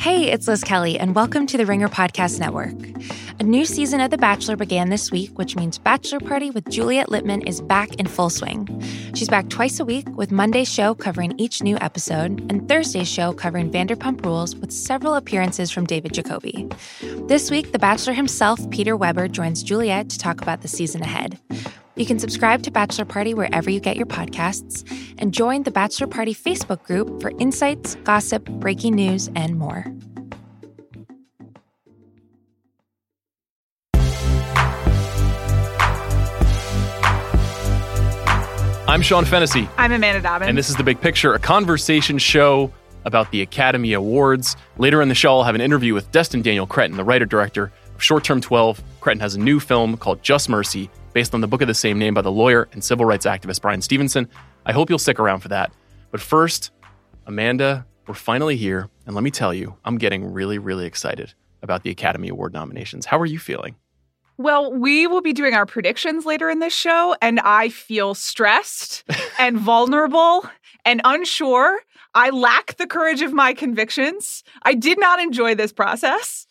Hey, it's Liz Kelly, and welcome to the Ringer Podcast Network. A new season of The Bachelor began this week, which means Bachelor Party with Juliet Litman is back in full swing. She's back twice a week, with Monday's show covering each new episode, and Thursday's show covering Vanderpump Rules, with several appearances from David Jacoby. This week, The Bachelor himself, Peter Weber, joins Juliet to talk about the season ahead. You can subscribe to Bachelor Party wherever you get your podcasts and join the Bachelor Party Facebook group for insights, gossip, breaking news, and more. I'm Sean Fennessey. I'm Amanda Dobbins. And this is The Big Picture, a conversation show about the Academy Awards. Later in the show, I'll have an interview with Destin Daniel Cretton, the writer director of Short Term 12. Cretton has a new film called Just Mercy, based on the book of the same name by the lawyer and civil rights activist Bryan Stevenson. I hope you'll stick around for that. But first, Amanda, we're finally here. And let me tell you, I'm getting really, really excited about the Academy Award nominations. How are you feeling? Well, we will be doing our predictions later in this show, and I feel stressed and vulnerable and unsure. I lack the courage of my convictions. I did not enjoy this process.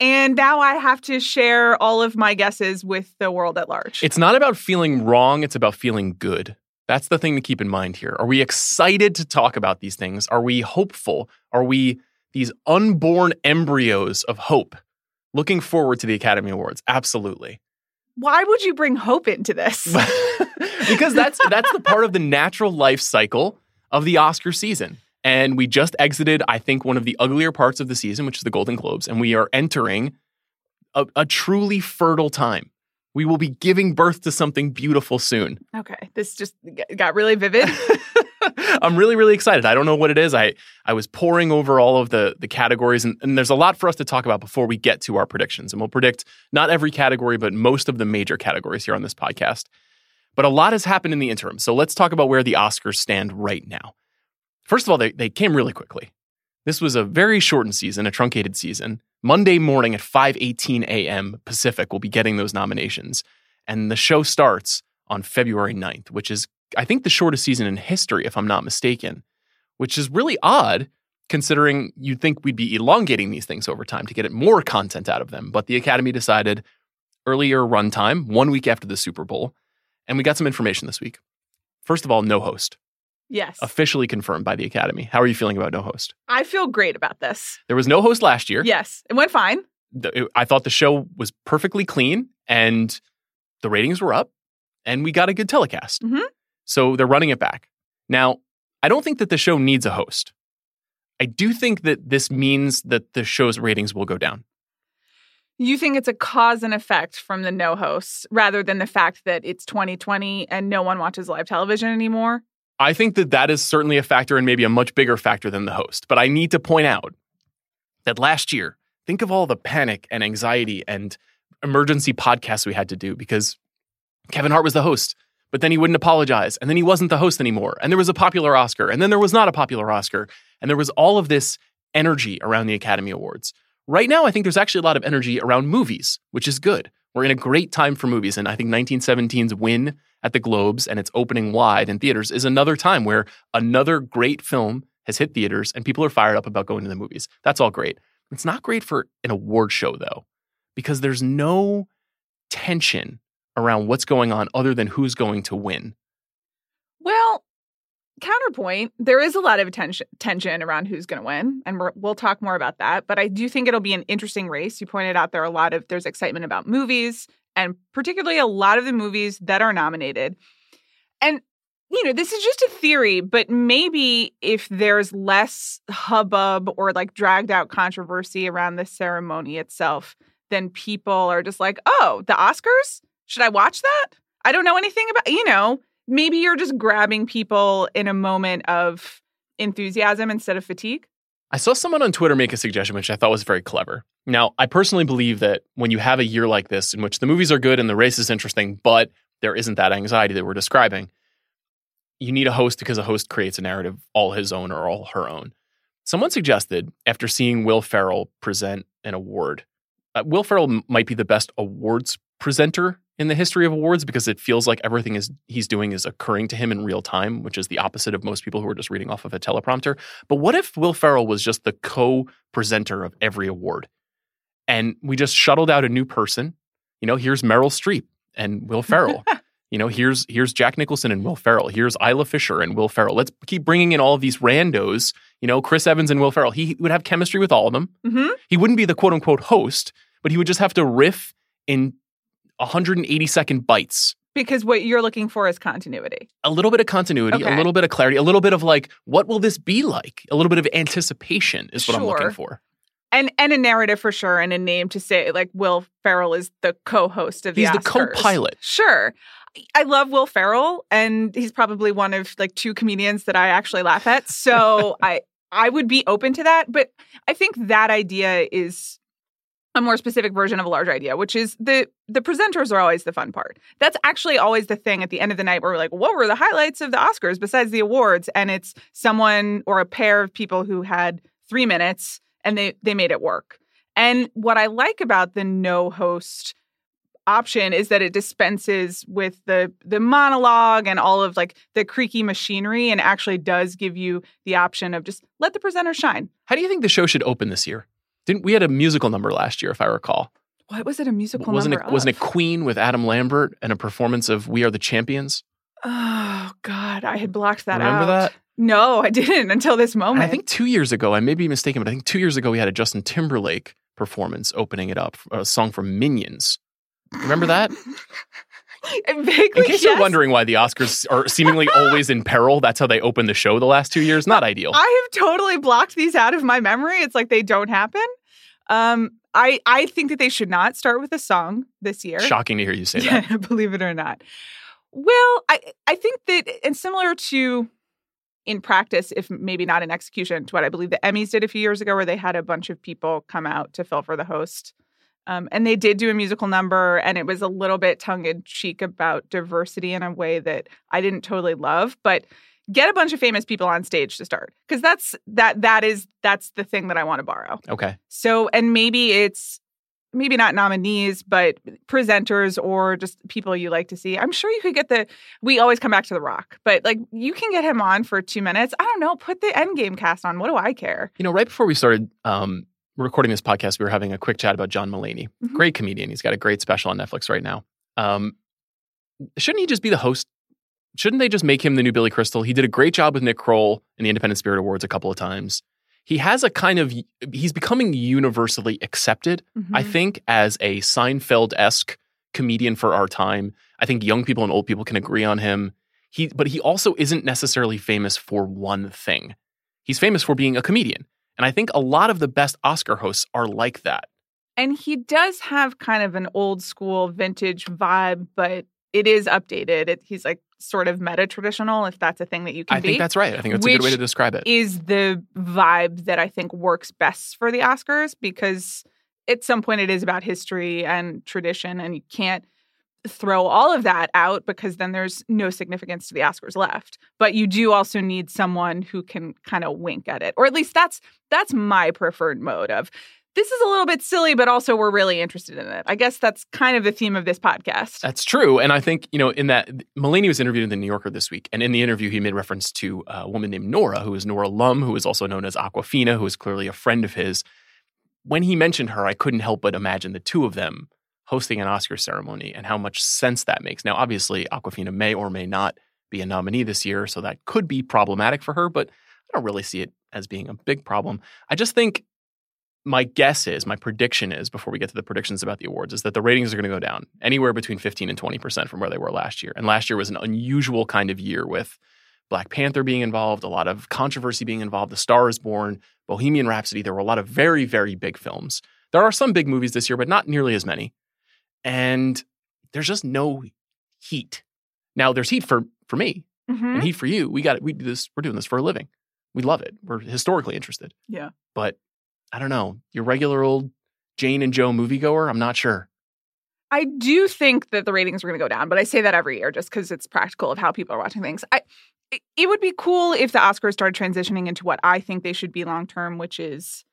And now I have to share all of my guesses with the world at large. It's not about feeling wrong, it's about feeling good. That's the thing to keep in mind here. Are we excited to talk about these things? Are we hopeful? Are we these unborn embryos of hope looking forward to the Academy Awards? Absolutely. Why would you bring hope into this? because that's that's the part of the natural life cycle of the Oscar season. And we just exited, I think, one of the uglier parts of the season, which is the Golden Globes, and we are entering a, a truly fertile time. We will be giving birth to something beautiful soon. Okay, this just got really vivid. I'm really, really excited. I don't know what it is. I I was poring over all of the the categories, and, and there's a lot for us to talk about before we get to our predictions. And we'll predict not every category, but most of the major categories here on this podcast. But a lot has happened in the interim. So let's talk about where the Oscars stand right now. First of all, they, they came really quickly. This was a very shortened season, a truncated season. Monday morning at 5:18 a.m. Pacific, we'll be getting those nominations. And the show starts on February 9th, which is I think the shortest season in history, if I'm not mistaken, which is really odd considering you'd think we'd be elongating these things over time to get more content out of them. But the Academy decided earlier runtime, one week after the Super Bowl, and we got some information this week. First of all, no host. Yes. Officially confirmed by the Academy. How are you feeling about no host? I feel great about this. There was no host last year. Yes. It went fine. I thought the show was perfectly clean and the ratings were up and we got a good telecast. Mm-hmm. So they're running it back. Now, I don't think that the show needs a host. I do think that this means that the show's ratings will go down. You think it's a cause and effect from the no hosts rather than the fact that it's 2020 and no one watches live television anymore? I think that that is certainly a factor and maybe a much bigger factor than the host. But I need to point out that last year, think of all the panic and anxiety and emergency podcasts we had to do because Kevin Hart was the host but then he wouldn't apologize. And then he wasn't the host anymore. And there was a popular Oscar. And then there was not a popular Oscar. And there was all of this energy around the Academy Awards. Right now, I think there's actually a lot of energy around movies, which is good. We're in a great time for movies. And I think 1917's win at the Globes and its opening wide in theaters is another time where another great film has hit theaters and people are fired up about going to the movies. That's all great. It's not great for an award show, though, because there's no tension around what's going on other than who's going to win? Well, counterpoint, there is a lot of tension, tension around who's going to win, and we will talk more about that. But I do think it'll be an interesting race. You pointed out there are a lot of there's excitement about movies, and particularly a lot of the movies that are nominated. And you know, this is just a theory, but maybe if there's less hubbub or like dragged out controversy around the ceremony itself, then people are just like, oh, the Oscars? Should I watch that? I don't know anything about, you know, maybe you're just grabbing people in a moment of enthusiasm instead of fatigue. I saw someone on Twitter make a suggestion which I thought was very clever. Now, I personally believe that when you have a year like this in which the movies are good and the race is interesting, but there isn't that anxiety that we're describing, you need a host because a host creates a narrative all his own or all her own. Someone suggested, after seeing Will Ferrell present an award, uh, Will Ferrell might be the best awards presenter in the history of awards because it feels like everything is he's doing is occurring to him in real time, which is the opposite of most people who are just reading off of a teleprompter. But what if Will Ferrell was just the co-presenter of every award? And we just shuttled out a new person. You know, here's Meryl Streep and Will Ferrell. you know, here's here's Jack Nicholson and Will Ferrell. Here's Isla Fisher and Will Ferrell. Let's keep bringing in all of these randos. You know, Chris Evans and Will Ferrell. He would have chemistry with all of them. Mm-hmm. He wouldn't be the quote unquote host, but he would just have to riff in 180 second bites. Because what you're looking for is continuity. A little bit of continuity, Okay. a little bit of clarity, a little bit of like, what will this be like? A little bit of anticipation is what I'm looking for. And and a narrative for sure, and a name to say like Will Ferrell is the co-host of the He's the co-pilot. Sure. I love Will Ferrell, and he's probably one of like two comedians that I actually laugh at. So I I would be open to that, but I think that idea is a more specific version of a larger idea, which is the the presenters are always the fun part. That's actually always the thing at the end of the night where we're like, what were the highlights of the Oscars besides the awards? And it's someone or a pair of people who had three minutes and they they made it work. And what I like about the no host option is that it dispenses with the the monologue and all of like the creaky machinery and actually does give you the option of just let the presenter shine. How do you think the show should open this year? Didn't we had a musical number last year, if I recall? What was it a musical wasn't number it wasn't it? Oh. Queen with Adam Lambert and a performance of We Are the Champions? Oh God, I had blocked that Remember out. that? No, I didn't until this And moment. I think two years ago, I may be mistaken, but I think two years ago we had a Justin Timberlake performance opening it up, a song from Minions. Remember that? vaguely. In case you're wondering why the Oscars are seemingly always in peril, that's how they opened the show the last two years. Not ideal. I have totally blocked these out of my memory. It's like they don't happen. Um, I I think that they should not start with a song this year. Shocking to hear you say that. Believe it or not. Well, I I think that and similar to in practice, if maybe not in execution, to what I believe the Emmys did a few years ago, where they had a bunch of people come out to fill for the host. Um, and they did do a musical number, and it was a little bit tongue in cheek about diversity in a way that I didn't totally love. But get a bunch of famous people on stage to start, because that's that that is that's the thing that I want to borrow. Okay. So, and maybe it's maybe not nominees, but presenters or just people you like to see. I'm sure you could get the. We always come back to The Rock, but like you can get him on for two minutes. I don't know. Put the Endgame cast on. What do I care? You know, right before we started um, recording this podcast, we were having a quick chat about John Mulaney. Mhm. Great comedian. He's got a great special on Netflix right now. Um, shouldn't he just be the host? Shouldn't they just make him the new Billy Crystal? He did a great job with Nick Kroll in the Independent Spirit Awards a couple of times. He has a kind of he's becoming universally accepted, I Mhm. think, as a Seinfeld esque comedian for our time. I think young people and old people can agree on him. He, but he also isn't necessarily famous for one thing. He's famous for being a comedian. And I think a lot of the best Oscar hosts are like that. And he does have kind of an old school vintage vibe, but it is updated. It, he's like sort of meta traditional, if that's a thing that you can I be. think that's right. I think that's a good way to describe it. is the vibe that I think works best for the Oscars because at some point it is about history and tradition, and you can't throw all of that out because then there's no significance to the Oscars left. But you do also need someone who can kind of wink at it, or at least that's that's my preferred mode of. This is a little bit silly, but also we're really interested in it. I guess that's kind of the theme of this podcast. That's true. And I think, you know, in that, Mulaney was interviewed in The New Yorker this week. And in the interview, he made reference to a woman named Nora, who is Nora Lum, who is also known as Awkwafina, who is clearly a friend of his. When he mentioned her, I couldn't help but imagine the two of them hosting an Oscar ceremony and how much sense that makes. Now, obviously, Awkwafina may or may not be a nominee this year, so that could be problematic for her, but I don't really see it as being a big problem. I just think my guess is, my prediction is, before we get to the predictions about the awards, is that the ratings are going to go down anywhere between 15 and 20% from where they were last year. And last year was an unusual kind of year with Black Panther being involved, a lot of controversy being involved, The Star is Born, Bohemian Rhapsody. There were a lot of very, very big films. There are some big movies this year, but not nearly as many. And there's just no heat. Now, there's heat for, for me Mhm. and heat for you. We got it. We do this. We're doing this for a living. We love it. We're historically interested. Yeah. But I don't know. Your regular old Jane and Joe moviegoer, I'm not sure. I do think that the ratings are going to go down, but I say that every year just because it's practical of how people are watching things. I it would be cool if the Oscars started transitioning into what I think they should be long term, which is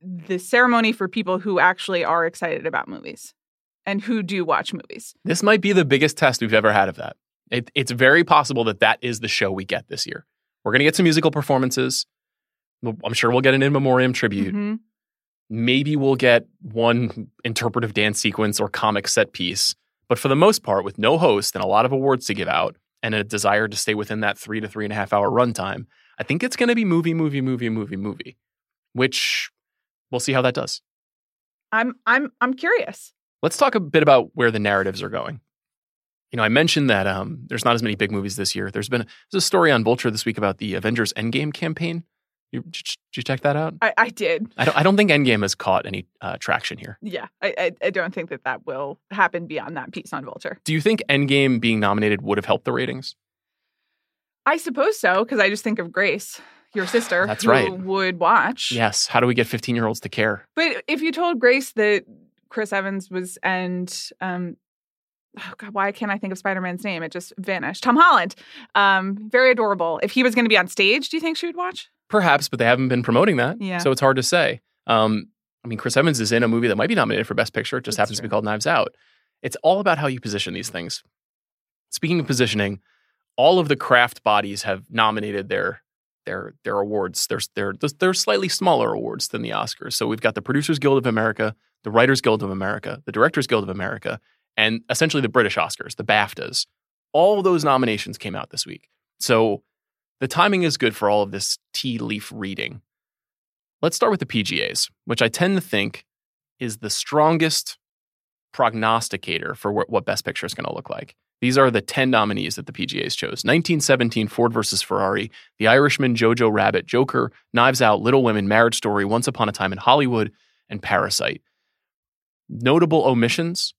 the ceremony for people who actually are excited about movies. And who do watch movies. This might be the biggest test we've ever had of that. It, it's very possible that that is the show we get this year. We're going to get some musical performances. I'm sure we'll get an in memoriam tribute. Mhm. Maybe we'll get one interpretive dance sequence or comic set piece. But for the most part, with no host and a lot of awards to give out and a desire to stay within that three to three and a half hour runtime, I think it's going to be movie, movie, movie, movie, movie, which we'll see how that does. I'm I'm I'm curious. Let's talk a bit about where the narratives are going. You know, I mentioned that um, there's not as many big movies this year. There's been there's a story on Vulture this week about the Avengers Endgame campaign. You, did, you, check that out? I, I did. I don't, I don't think Endgame has caught any uh, traction here. Yeah, I, I I don't think that that will happen beyond that piece on Vulture. Do you think Endgame being nominated would have helped the ratings? I suppose so because I just think of Grace, your sister, That's who right. would watch. Yes. How do we get 15 year olds to care? But if you told Grace that Chris Evans was and um oh God, why can't I think of Spider Man's name? It just vanished. Tom Holland. Um, very adorable. If he was going to be on stage, do you think she would watch? Perhaps, but they haven't been promoting that. Yeah. So it's hard to say. Um, I mean, Chris Evans is in a movie that might be nominated for Best Picture. It just That's happens to be called Knives Out. It's all about how you position these things. Speaking of positioning, all of the craft bodies have nominated their their their awards. There's they're they're slightly smaller awards than the Oscars. So we've got the Producers Guild of America, the Writers Guild of America, the Directors Guild of America, and essentially the British Oscars, the BAFTAs. All those nominations came out this week. So the timing is good for all of this tea leaf reading. Let's start with the PGAs, which I tend to think is the strongest prognosticator for what, what Best Picture is going to look like. These are the 10 nominees that the PGAs chose 1917, Ford versus Ferrari, The Irishman, Jojo Rabbit, Joker, Knives Out, Little Women, Marriage Story, Once Upon a Time in Hollywood, and Parasite. Notable omissions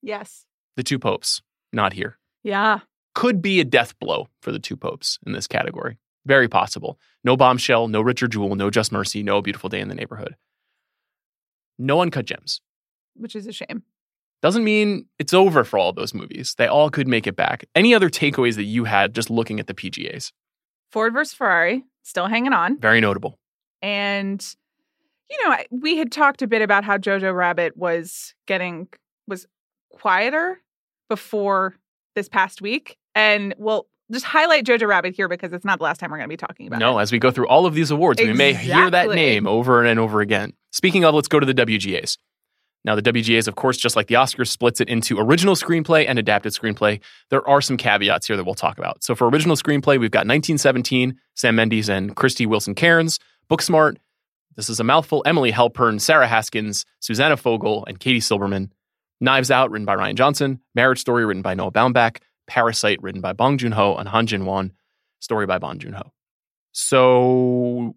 Yes. the two popes, not here. Yeah. Could be a death blow for the two popes in this category. Very possible. No bombshell, no Richard Jewell, no Just Mercy, no Beautiful Day in the Neighborhood. No uncut gems. Which is a shame. Doesn't mean it's over for all those movies. They all could make it back. Any other takeaways that you had just looking at the PGAs? Ford versus Ferrari, still hanging on. Very notable. And you know, we had talked a bit about how Jojo Rabbit was getting was quieter before this past week. And we'll just highlight Jojo Rabbit here because it's not the last time we're going to be talking about it. No, it. as we go through all of these awards, we may hear that name over and over again. Speaking of, let's go to the WGAs. Now, the WGAs, of course, just like the Oscars, splits it into original screenplay and adapted screenplay. There are some caveats here that we'll talk about. So, for original screenplay, we've got 1917, Sam Mendes and Krysty Wilson-Cairns, Booksmart. This is a mouthful. Emily Halpern, Sarah Haskins, Susanna Fogel, and Katie Silberman. Knives Out, written by Rian Johnson. Marriage Story, written by Noah Baumbach. Parasite, written by Bong Joon Ho and Han Jin Won. Story by Bong Joon Ho. So,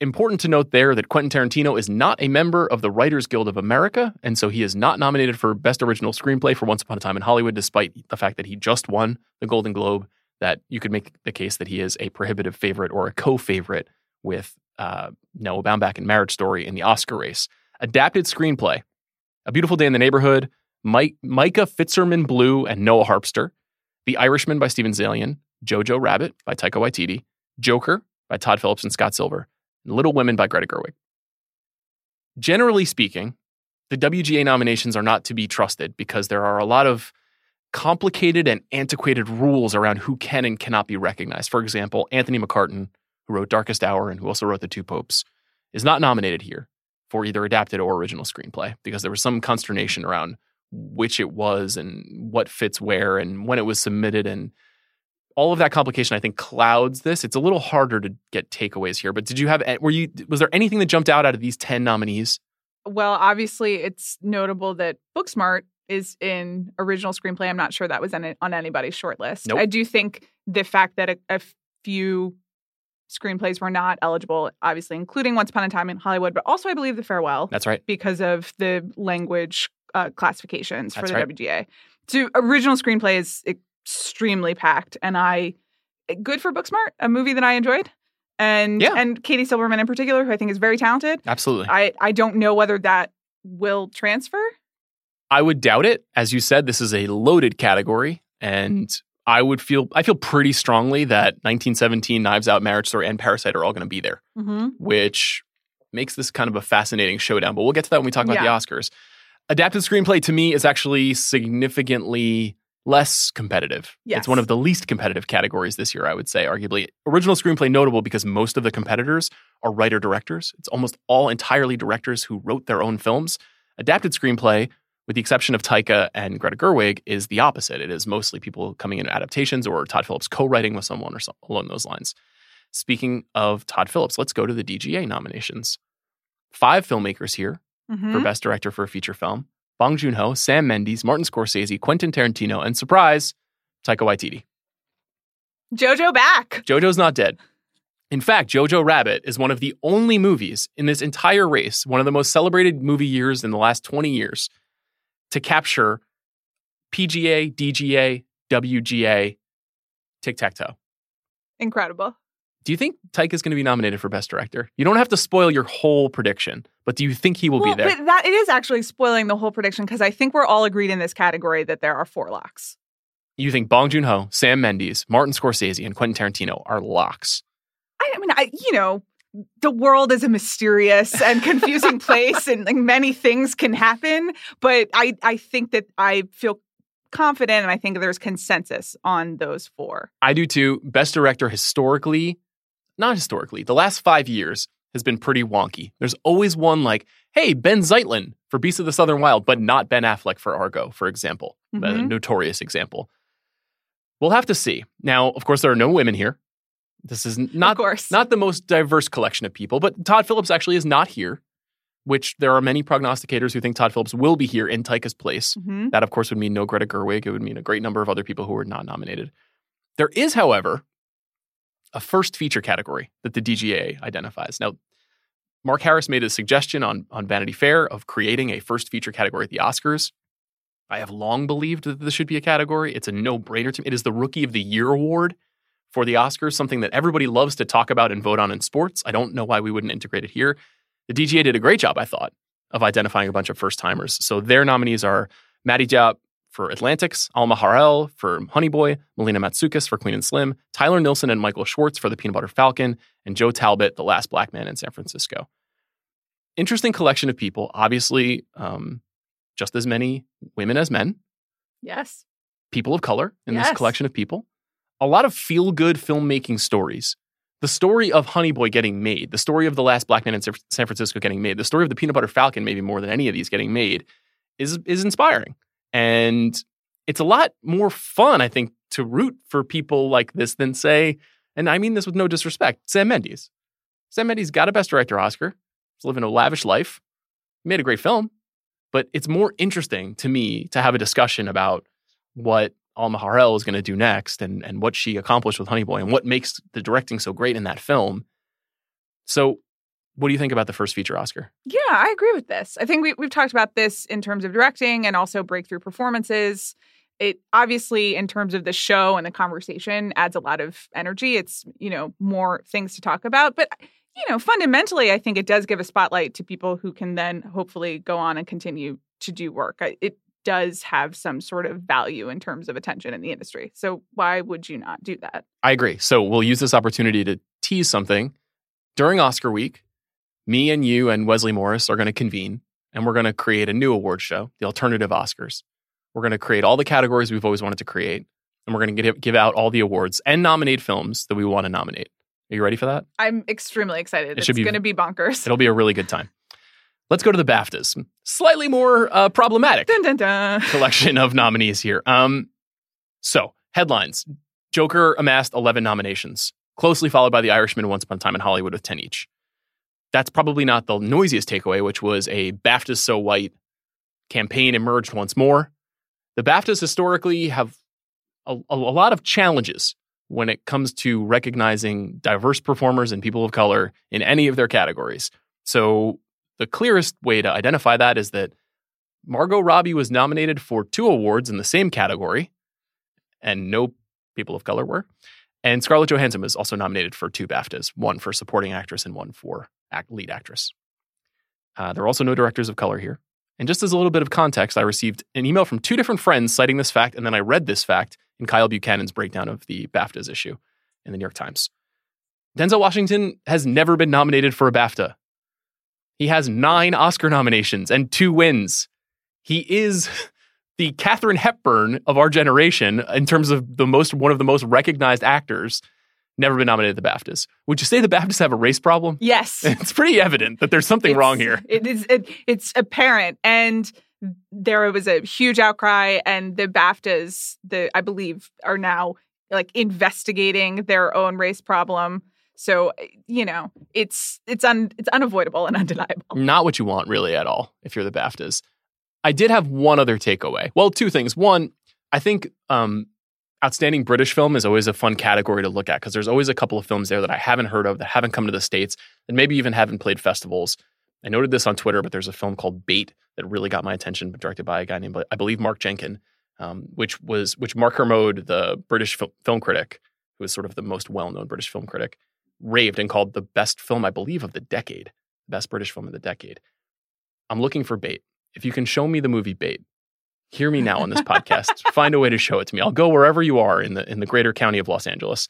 important to note there that Quentin Tarantino is not a member of the Writers Guild of America, and so he is not nominated for Best Original Screenplay for Once Upon a Time in Hollywood, despite the fact that he just won the Golden Globe. That you could make the case that he is a prohibitive favorite or a co-favorite with uh, Noah Baumbach in Marriage Story in the Oscar race. Adapted screenplay: A Beautiful Day in the Neighborhood, Mike, Micah Fitzerman Blue and Noah Harpster, The Irishman by Steven Zaillian, Jojo Rabbit by Taika Waititi, Joker by Todd Phillips and Scott Silver, and Little Women by Greta Gerwig. Generally speaking, the WGA nominations are not to be trusted because there are a lot of complicated and antiquated rules around who can and cannot be recognized. For example, Anthony McCarten, who wrote Darkest Hour and who also wrote The Two Popes, is not nominated here for either adapted or original screenplay because there was some consternation around which it was and what fits where and when it was submitted and all of that complication I think clouds this. It's a little harder to get takeaways here. But did you have were you was there anything that jumped out out of these 10 nominees? Well, obviously, it's notable that Booksmart is in original screenplay. I'm not sure that was on, on anybody's short list. Nope. I do think the fact that a, a few screenplays were not eligible, obviously, including Once Upon a Time in Hollywood, but also I believe The Farewell That's right. because of the language uh, classifications for That's the right. WGA. So original screenplay is extremely packed, and I good for Booksmart, a movie that I enjoyed, and Yeah. and Katie Silberman in particular, who I think is very talented. Absolutely. I I don't know whether that will transfer. I would doubt it. As you said, this is a loaded category, and I would feel I feel pretty strongly that 1917, Knives Out, Marriage Story, and Parasite are all going to be there, Mm-hmm. which makes this kind of a fascinating showdown. But we'll get to that when we talk about Yeah. the Oscars. Adapted screenplay to me is actually significantly less competitive. Yes. It's one of the least competitive categories this year, I would say, arguably. Original screenplay notable because most of the competitors are writer directors. It's almost all entirely directors who wrote their own films. Adapted screenplay, with the exception of Taika and Greta Gerwig, is the opposite. It is mostly people coming in adaptations or Todd Phillips co-writing with someone or along those lines. Speaking of Todd Phillips, let's go to the DGA nominations. Five filmmakers here Mhm. for Best Director for a Feature Film. Bong Joon Ho, Sam Mendes, Martin Scorsese, Quentin Tarantino, and surprise, Taika Waititi. Jojo back. JoJo's not dead. In fact, Jojo Rabbit is one of the only movies in this entire race, one of the most celebrated movie years in the last 20 years, to capture PGA, DGA, WGA, tic tac toe. Incredible. Do you think Taika is going to be nominated for Best Director? You don't have to spoil your whole prediction, but do you think he will well, be there? but that it is actually spoiling the whole prediction because I think we're all agreed in this category that there are four locks. You think Bong Joon Ho, Sam Mendes, Martin Scorsese, and Quentin Tarantino are locks? I, I mean, I you know, the world is a mysterious and confusing place, and like, many things can happen. But I I think that I feel confident, and I think there's consensus on those four. I do too. Best Director historically, not historically, the last five years has been pretty wonky. There's always one like, hey, Benh Zeitlin for Beast of the Southern Wild, but not Ben Affleck for Argo, for example, a Mhm. notorious example. We'll have to see. Now, of course, there are no women here. This is not not the most diverse collection of people, but Todd Phillips actually is not here, which there are many prognosticators who think Todd Phillips will be here in Taika's place. Mhm. That, of course, would mean no Greta Gerwig. It would mean a great number of other people who are not nominated. There is, however, a first feature category that the DGA identifies. Now, Mark Harris made a suggestion on, on Vanity Fair of creating a first feature category at the Oscars. I have long believed that this should be a category. It's a no brainer to me. It is the Rookie of the Year award for the Oscars, something that everybody loves to talk about and vote on in sports. I don't know why we wouldn't integrate it here. The DGA did a great job, I thought, of identifying a bunch of first timers. So their nominees are Mati Diop for Atlantics, Alma Har'el for Honey Boy, Melina Matsoukas for Queen and Slim, Tyler Nilson and Michael Schwartz for The Peanut Butter Falcon, and Joe Talbot, The Last Black Man in San Francisco. Interesting collection of people. Obviously, um, just as many women as men, yes, people of color in Yes. this collection of people. A lot of feel good filmmaking stories. The story of Honey Boy getting made, the story of The Last Black Man in San San Francisco getting made, the story of The Peanut Butter Falcon, maybe more than any of these getting made, is, is inspiring. And it's a lot more fun, I think, to root for people like this than, say, and I mean this with no disrespect, Sam Mendes. Sam Mendes got a Best Director Oscar. He's living a lavish life. He made a great film. But it's more interesting to me to have a discussion about what Alma Har'el is going to do next and, and what she accomplished with Honey Boy and what makes the directing so great in that film. So, what do you think about the first feature Oscar? yeah, I agree with this. I think we we've talked about this in terms of directing and also breakthrough performances. It obviously, in terms of the show and the conversation, adds a lot of energy. It's you know more things to talk about, but you know fundamentally, I think it does give a spotlight to people who can then hopefully go on and continue to do work. It does have some sort of value in terms of attention in the industry. So why would you not do that? I agree. So, we'll use this opportunity to tease something. During Oscar week, me and you and Wesley Morris are going to convene and we're going to create a new award show, the Alternative Oscars. We're going to create all the categories we've always wanted to create, and we're going to give, give out all the awards and nominate films that we want to nominate. Are you ready for that? I'm extremely excited. It it's going to be bonkers. It'll be a really good time. Let's go to the BAFTAs. Slightly more uh, problematic Dun, dun, dun. collection of nominees here. Um, so, headlines Joker amassed 11 nominations, closely followed by The Irishman Once Upon a Time in Hollywood with 10 each. That's probably not the noisiest takeaway, which was a BAFTAs So White campaign emerged once more. The BAFTAs historically have a, a, a lot of challenges when it comes to recognizing diverse performers and people of color in any of their categories. So, the clearest way to identify that is that Margot Robbie was nominated for two awards in the same category, and no people of color were. And Scarlett Johansson was also nominated for two BAFTAs, one for supporting actress and one for act, lead actress. Uh, there are also no directors of color here. And just as a little bit of context, I received an email from two different friends citing this fact, and then I read this fact in Kyle Buchanan's breakdown of the BAFTAs issue in the New York Times. Denzel Washington has never been nominated for a BAFTA. He has nine Oscar nominations and two wins. he is the Katharine Hepburn of our generation in terms of the most one of the most recognized actors. Never been nominated at the BAFTAs. Would you say the BAFTAs have a race problem? Yes. It's pretty evident that there's something It's- wrong here. It is. It, it's apparent, and there was a huge outcry, and the BAFTAs, the I believe, are now like investigating their own race problem. So you know, it's it's un it's unavoidable and undeniable. Not what you want really at all if you're the BAFTAs. I did have one other takeaway. Well, two things. One, I think um, outstanding British film is always a fun category to look at because there's always a couple of films there that I haven't heard of that haven't come to the states and maybe even haven't played festivals. I noted this on Twitter, but there's a film called Bait that really got my attention, directed by a guy named I believe Mark Jenkin, um, which was which Mark Kermode, the British fil- film critic, who is sort of the most well-known British film critic, raved and called the best film I believe of the decade, best British film of the decade. I'm looking for Bait. If you can show me the movie Bait, hear me now on this podcast. Find a way to show it to me. I'll go wherever you are in the in the greater county of Los Angeles.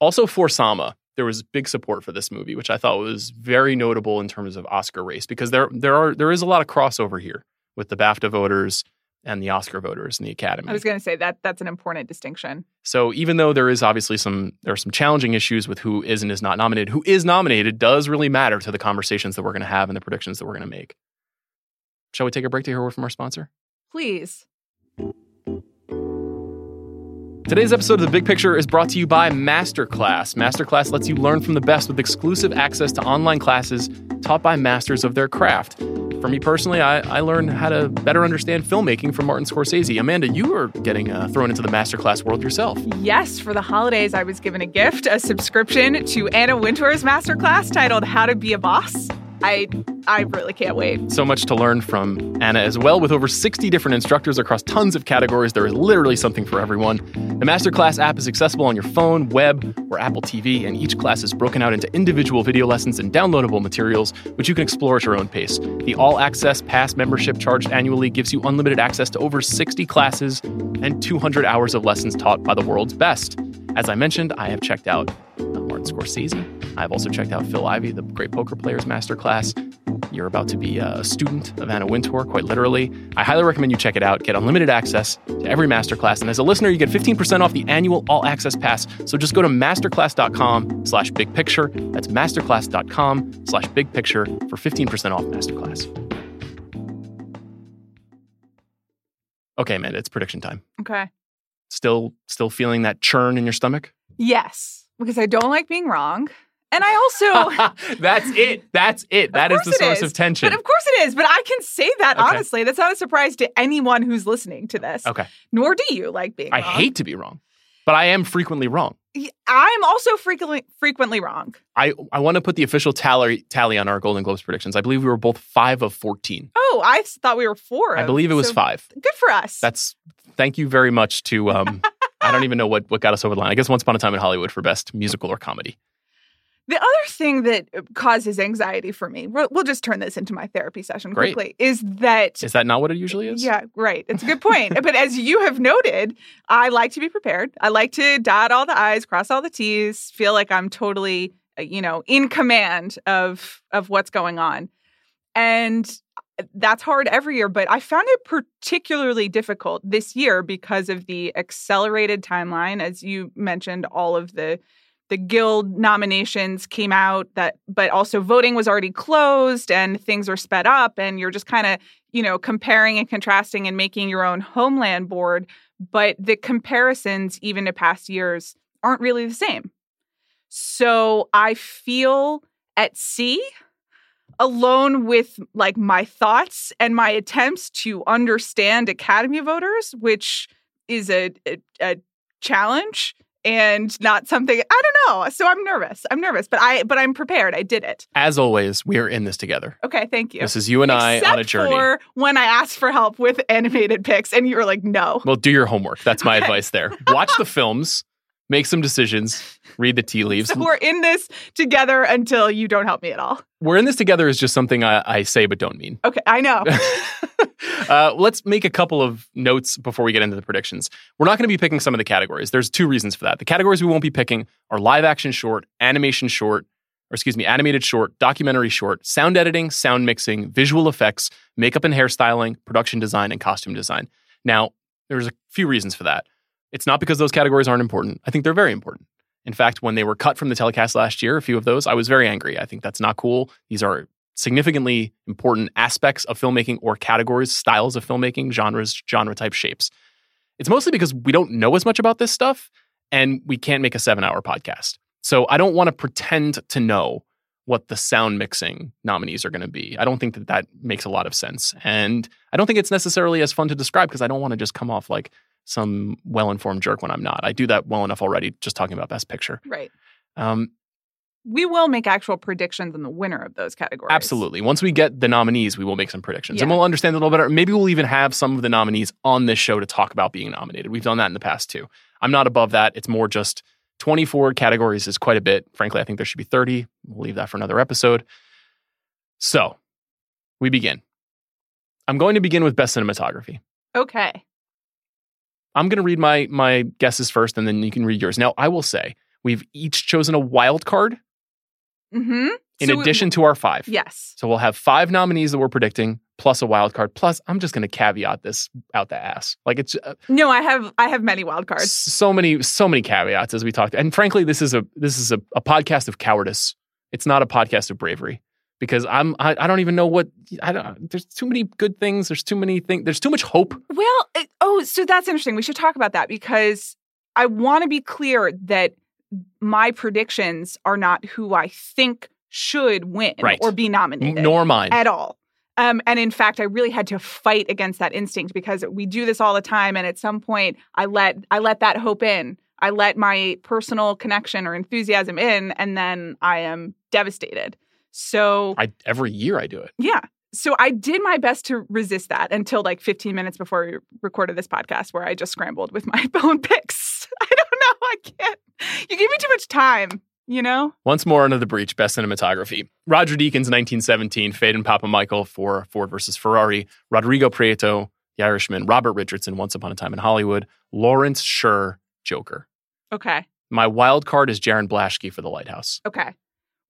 Also for Sama, there was big support for this movie, which I thought was very notable in terms of Oscar race because there there are there is a lot of crossover here with the BAFTA voters and the Oscar voters in the Academy. I was going to say that that's an important distinction. So even though there is obviously some there are some challenging issues with who is and is not nominated, who is nominated does really matter to the conversations that we're going to have and the predictions that we're going to make. Shall we take a break to hear word from our sponsor? Please. Today's episode of The Big Picture is brought to you by Masterclass. Masterclass lets you learn from the best with exclusive access to online classes taught by masters of their craft. For me personally, I, I learned how to better understand filmmaking from Martin Scorsese. Amanda, you are getting uh, thrown into the Masterclass world yourself. Yes, for the holidays, I was given a gift, a subscription to Anna Wintour's masterclass titled How to Be a Boss. I I really can't wait. So much to learn from Anna as well. With over 60 different instructors across tons of categories, there is literally something for everyone. The Masterclass app is accessible on your phone, web, or Apple TV, and each class is broken out into individual video lessons and downloadable materials, which you can explore at your own pace. The All Access Pass membership charged annually gives you unlimited access to over 60 classes and 200 hours of lessons taught by the world's best. As I mentioned, I have checked out uh, Martin Scorsese. I've also checked out Phil Ivey, the Great Poker Players Masterclass. You're about to be a student of Anna Wintour, quite literally. I highly recommend you check it out. Get unlimited access to every masterclass. And as a listener, you get 15% off the annual all access pass. So just go to masterclass.com slash big picture. That's masterclass.com slash big picture for 15% off masterclass. Okay, Amanda, it's prediction time. Okay. Still still feeling that churn in your stomach? Yes, because I don't like being wrong. And I also That's it. That's it. That is the source is. of tension. But of course it is. But I can say that Okay. honestly. That's not a surprise to anyone who's listening to this. Okay. Nor do you like being I wrong. hate to be wrong, but I am frequently wrong. I'm also frequently frequently wrong. I, I want to put the official tally tally on our Golden Globes predictions. I believe we were both five of 14. Oh, I thought we were four. I of- believe it was so five. Good for us. That's thank you very much to um I don't even know what what got us over the line. I guess Once Upon a Time in Hollywood for best musical or comedy. The other thing that causes anxiety for me, we'll, we'll just turn this into my therapy session Great. quickly, is that. Is that not what it usually is? Yeah, right. It's a good point. but as you have noted, I like to be prepared. I like to dot all the I's, cross all the T's, feel like I'm totally, uh, you know, in command of of what's going on. And that's hard every year, but I found it particularly difficult this year because of the accelerated timeline. As you mentioned, all of the the guild nominations came out that but also voting was already closed and things are sped up and you're just kind of you know comparing and contrasting and making your own homeland board but the comparisons even to past years aren't really the same so i feel at sea alone with like my thoughts and my attempts to understand academy voters which is a, a, a challenge and not something I don't know. So I'm nervous. I'm nervous, but I but I'm prepared. I did it. As always, we are in this together. Okay, thank you. This is you and I on a journey. for when I asked for help with animated pics and you were like, "No." Well, do your homework. That's my advice there. Watch the films, make some decisions, read the tea leaves. So we're in this together until you don't help me at all. We're in this together is just something I, I say but don't mean. Okay, I know. uh, let's make a couple of notes before we get into the predictions. We're not going to be picking some of the categories. There's two reasons for that. The categories we won't be picking are live action short, animation short, or excuse me, animated short, documentary short, sound editing, sound mixing, visual effects, makeup and hairstyling, production design, and costume design. Now, there's a few reasons for that. It's not because those categories aren't important. I think they're very important. In fact, when they were cut from the telecast last year, a few of those, I was very angry. I think that's not cool. These are significantly important aspects of filmmaking or categories, styles of filmmaking, genres, genre type shapes. It's mostly because we don't know as much about this stuff and we can't make a seven hour podcast. So I don't want to pretend to know what the sound mixing nominees are going to be. I don't think that that makes a lot of sense. And I don't think it's necessarily as fun to describe because I don't want to just come off like some well informed jerk when I'm not. I do that well enough already just talking about Best Picture. Right. Um, We will make actual predictions on the winner of those categories. absolutely. Once we get the nominees, we will make some predictions and we'll understand a little better. Maybe we'll even have some of the nominees on this show to talk about being nominated. We've done that in the past too. I'm not above that. It's more just 24 categories is quite a bit. Frankly, I think there should be 30. We'll leave that for another episode. So we begin. I'm going to begin with best cinematography. Okay. I'm going to read my my guesses first, and then you can read yours. Now, I will say we've each chosen a wild card Mm-hmm. in addition to our five. Yes. So we'll have five nominees that we're predicting, plus a wild card. Plus, I'm just going to caveat this out the ass. Like it's uh, No, I have I have many wild cards. so many so many caveats as we talked. And frankly, this is a this is a, a podcast of cowardice. It's not a podcast of bravery because I'm I, I don't even know what I don't. There's too many good things. There's too many things. There's too much hope. Well, it, oh, so that's interesting. We should talk about that because I want to be clear that my predictions are not who I think should win Right. or be nominated Nor mine. at all. Um, and in fact, I really had to fight against that instinct because we do this all the time. And at some point, I let I let that hope in. I let my personal connection or enthusiasm in, and then I am devastated. So I every year I do it. yeah. So I did my best to resist that until like 15 minutes before we recorded this podcast, where I just scrambled with my own picks. I don't know. I can't. You give me too much time, you know? Once more under the breach, best cinematography. Roger Deakins, 1917, Phedon Papamichael for Ford versus Ferrari. Rodrigo Prieto, The Irishman. Robert Richardson, Once Upon a Time in Hollywood. Lawrence Sher, Joker. Okay. My wild card is Jarin Blaschke for The Lighthouse. Okay.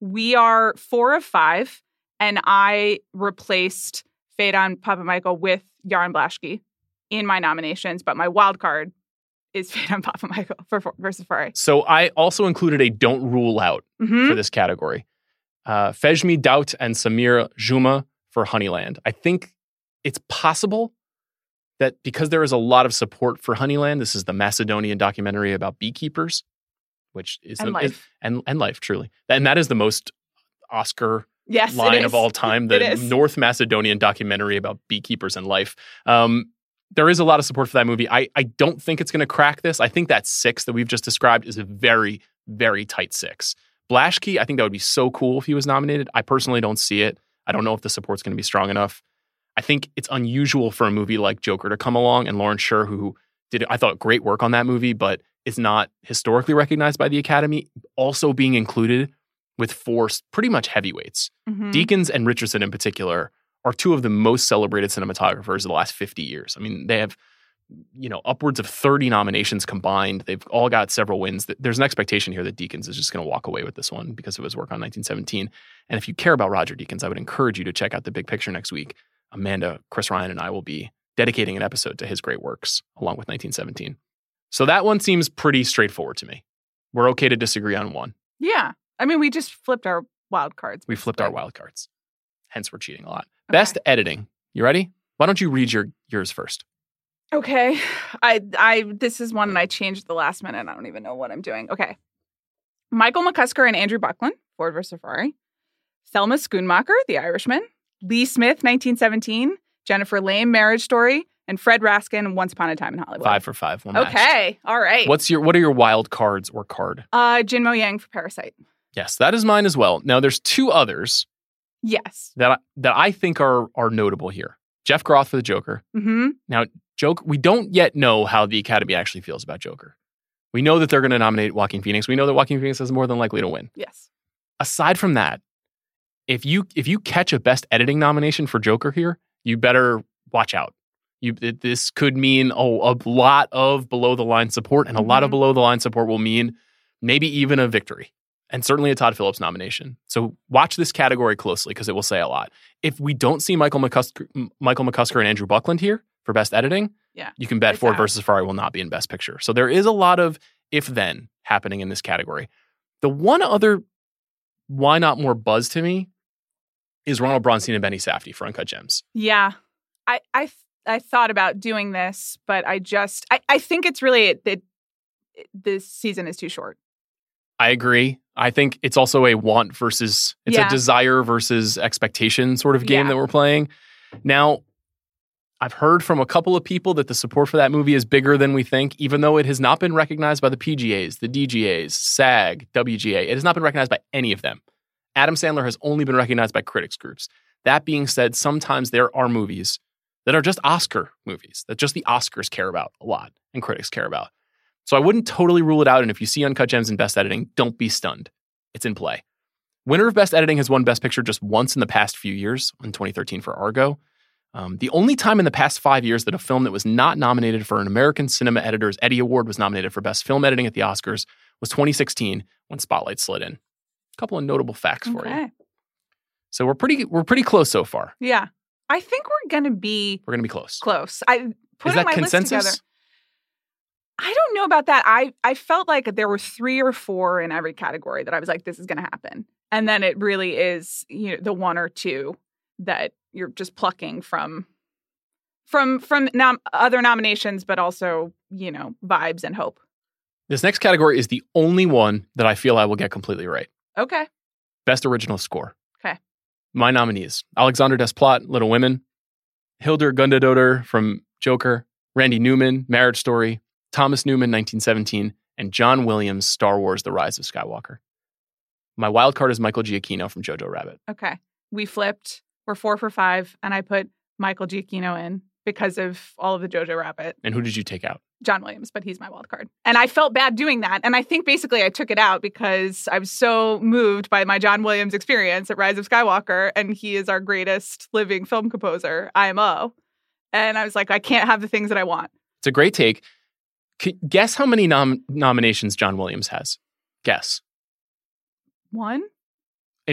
We are four of five, and I replaced Phedon Papamichael with Jarin Blaschke in my nominations, but my wild card is Phedon Papamichael for, for versus Ferrari. So I also included a don't rule out hmm for this category. Uh, Fejmi Daut and Samir Ljuma for Honeyland. I think it's possible that because there is a lot of support for Honeyland, this is the Macedonian documentary about beekeepers, which is And the, life. is- and and life truly, and that is the most Oscar Yes. line of all time. The. North Macedonian documentary about beekeepers and life. Um, there is a lot of support for that movie. I, I don't think it's going to crack this. I think that six that we've just described is a very, very tight six. Blaschke, I think that would be so cool if he was nominated. I personally don't see it. I don't know if the support's going to be strong enough. I think it's unusual for a movie like Joker to come along and Lawrence Sher, who did, I thought, great work on that movie, but is not historically recognized by the Academy, also being included with four pretty much heavyweights. Mhm. Deakins and Richardson in particular are two of the most celebrated cinematographers of the last 50 years. I mean, they have you know upwards of 30 nominations combined. They've all got several wins. There's an expectation here that Deakins is just going to walk away with this one because of his work on 1917. And if you care about Roger Deakins, I would encourage you to check out the big picture next week. Amanda, Chris Ryan, and I will be dedicating an episode to his great works along with 1917. So that one seems pretty straightforward to me. We're okay to disagree on one. Yeah. I mean, we just flipped our wild cards. We flipped our wild cards. Hence, we're cheating a lot. Okay. Best editing. You ready? Why don't you read your yours first? Okay. I I this is one that I hmm. changed the last minute. I don't even know what I'm doing. Okay. Michael McCusker and Andrew Buckland, Ford vs. Ferrari. Thelma Schoonmaker, The Irishman. Lee Smith, 1917. Jennifer Lame, Marriage Story. And Fred Raskin, Once Upon a Time in Hollywood. Five for five. One matched. Okay. All right. What's your What are your wild cards or card? uh Jin Mo Yang for Parasite. Yes, that is mine as well. Now, there's two others Yes. that I, that I think are are notable here. Jeff Groth for the Joker. Mm-hmm. Now, Joke. We don't yet know how the Academy actually feels about Joker. We know that they're going to nominate Joaquin Phoenix. We know that Joaquin Phoenix is more than likely to win. Yes. aside from that, if you if you catch a best editing nomination for Joker here, you better watch out. You it- this could mean oh, a lot of below the line support, and a lot of Mhm. below the line support will mean maybe even a victory. and certainly a Todd Phillips nomination. So watch this category closely because it will say a lot. If we don't see Michael McCusker, Michael McCusker and Andrew Buckland here for best editing, Yeah. you can bet It's Ford versus Ferrari will not be in best picture. So there is a lot of if then happening in this category. The one other why not more buzz to me is Ronald Bronstein and Benny Safdie for Uncut Gems. Yeah. I I I thought about doing this, but I just I, I think it's really that this season is too short. I agree. I think it's also a want versus it's Yeah. a desire versus expectation sort of game Yeah. that we're playing. Now, I've heard from a couple of people that the support for that movie is bigger than we think, even though it has not been recognized by the PGAs, the DGAs, SAG, WGA. It has not been recognized by any of them. Adam Sandler has only been recognized by critics groups. That being said, sometimes there are movies that are just Oscar movies that just the Oscars care about a lot and critics care about. So I wouldn't totally rule it out. And if you see Uncut Gems in Best Editing, don't be stunned. It's in play. Winner of Best Editing has won Best Picture just once in the past few years, in 2013 for Argo. Um, the only time in the past five years that a film that was not nominated for an American Cinema Editors Eddie Award was nominated for Best Film Editing at the Oscars was 2016 when Spotlight slid in. A couple of notable facts for you. So we're pretty we're pretty close so far. Yeah. I think we're gonna be We're gonna be close. close. I put Is that my consensus? list together. I don't know about that. I I felt like there were three or four in every category that I was like, this is gonna happen. And then it really is, you know, the one or two that you're just plucking from from from nom- other nominations, but also, you know, vibes and hope. This next category is the only one that I feel I will get completely right. Okay. Best Original Score. My nominees Alexander Desplat, Little Women, Hildur Guðnadóttir from Joker, Randy Newman, Marriage Story, Thomas Newman, 1917, and John Williams, Star Wars The Rise of Skywalker. My wild card is Michael Giacchino from Jojo Rabbit. Okay. We flipped. We're four for five, and I put Michael Giacchino in because of all of the Jojo Rabbit. And who did you take out? John Williams, but he's my wild card. And I felt bad doing that. And I think basically I took it out because I was so moved by my John Williams experience at Rise of Skywalker. And he is our greatest living film composer, IMO. And I was like, I can't have the things that I want. It's a great take. Guess how many nom- nominations John Williams has? Guess. One?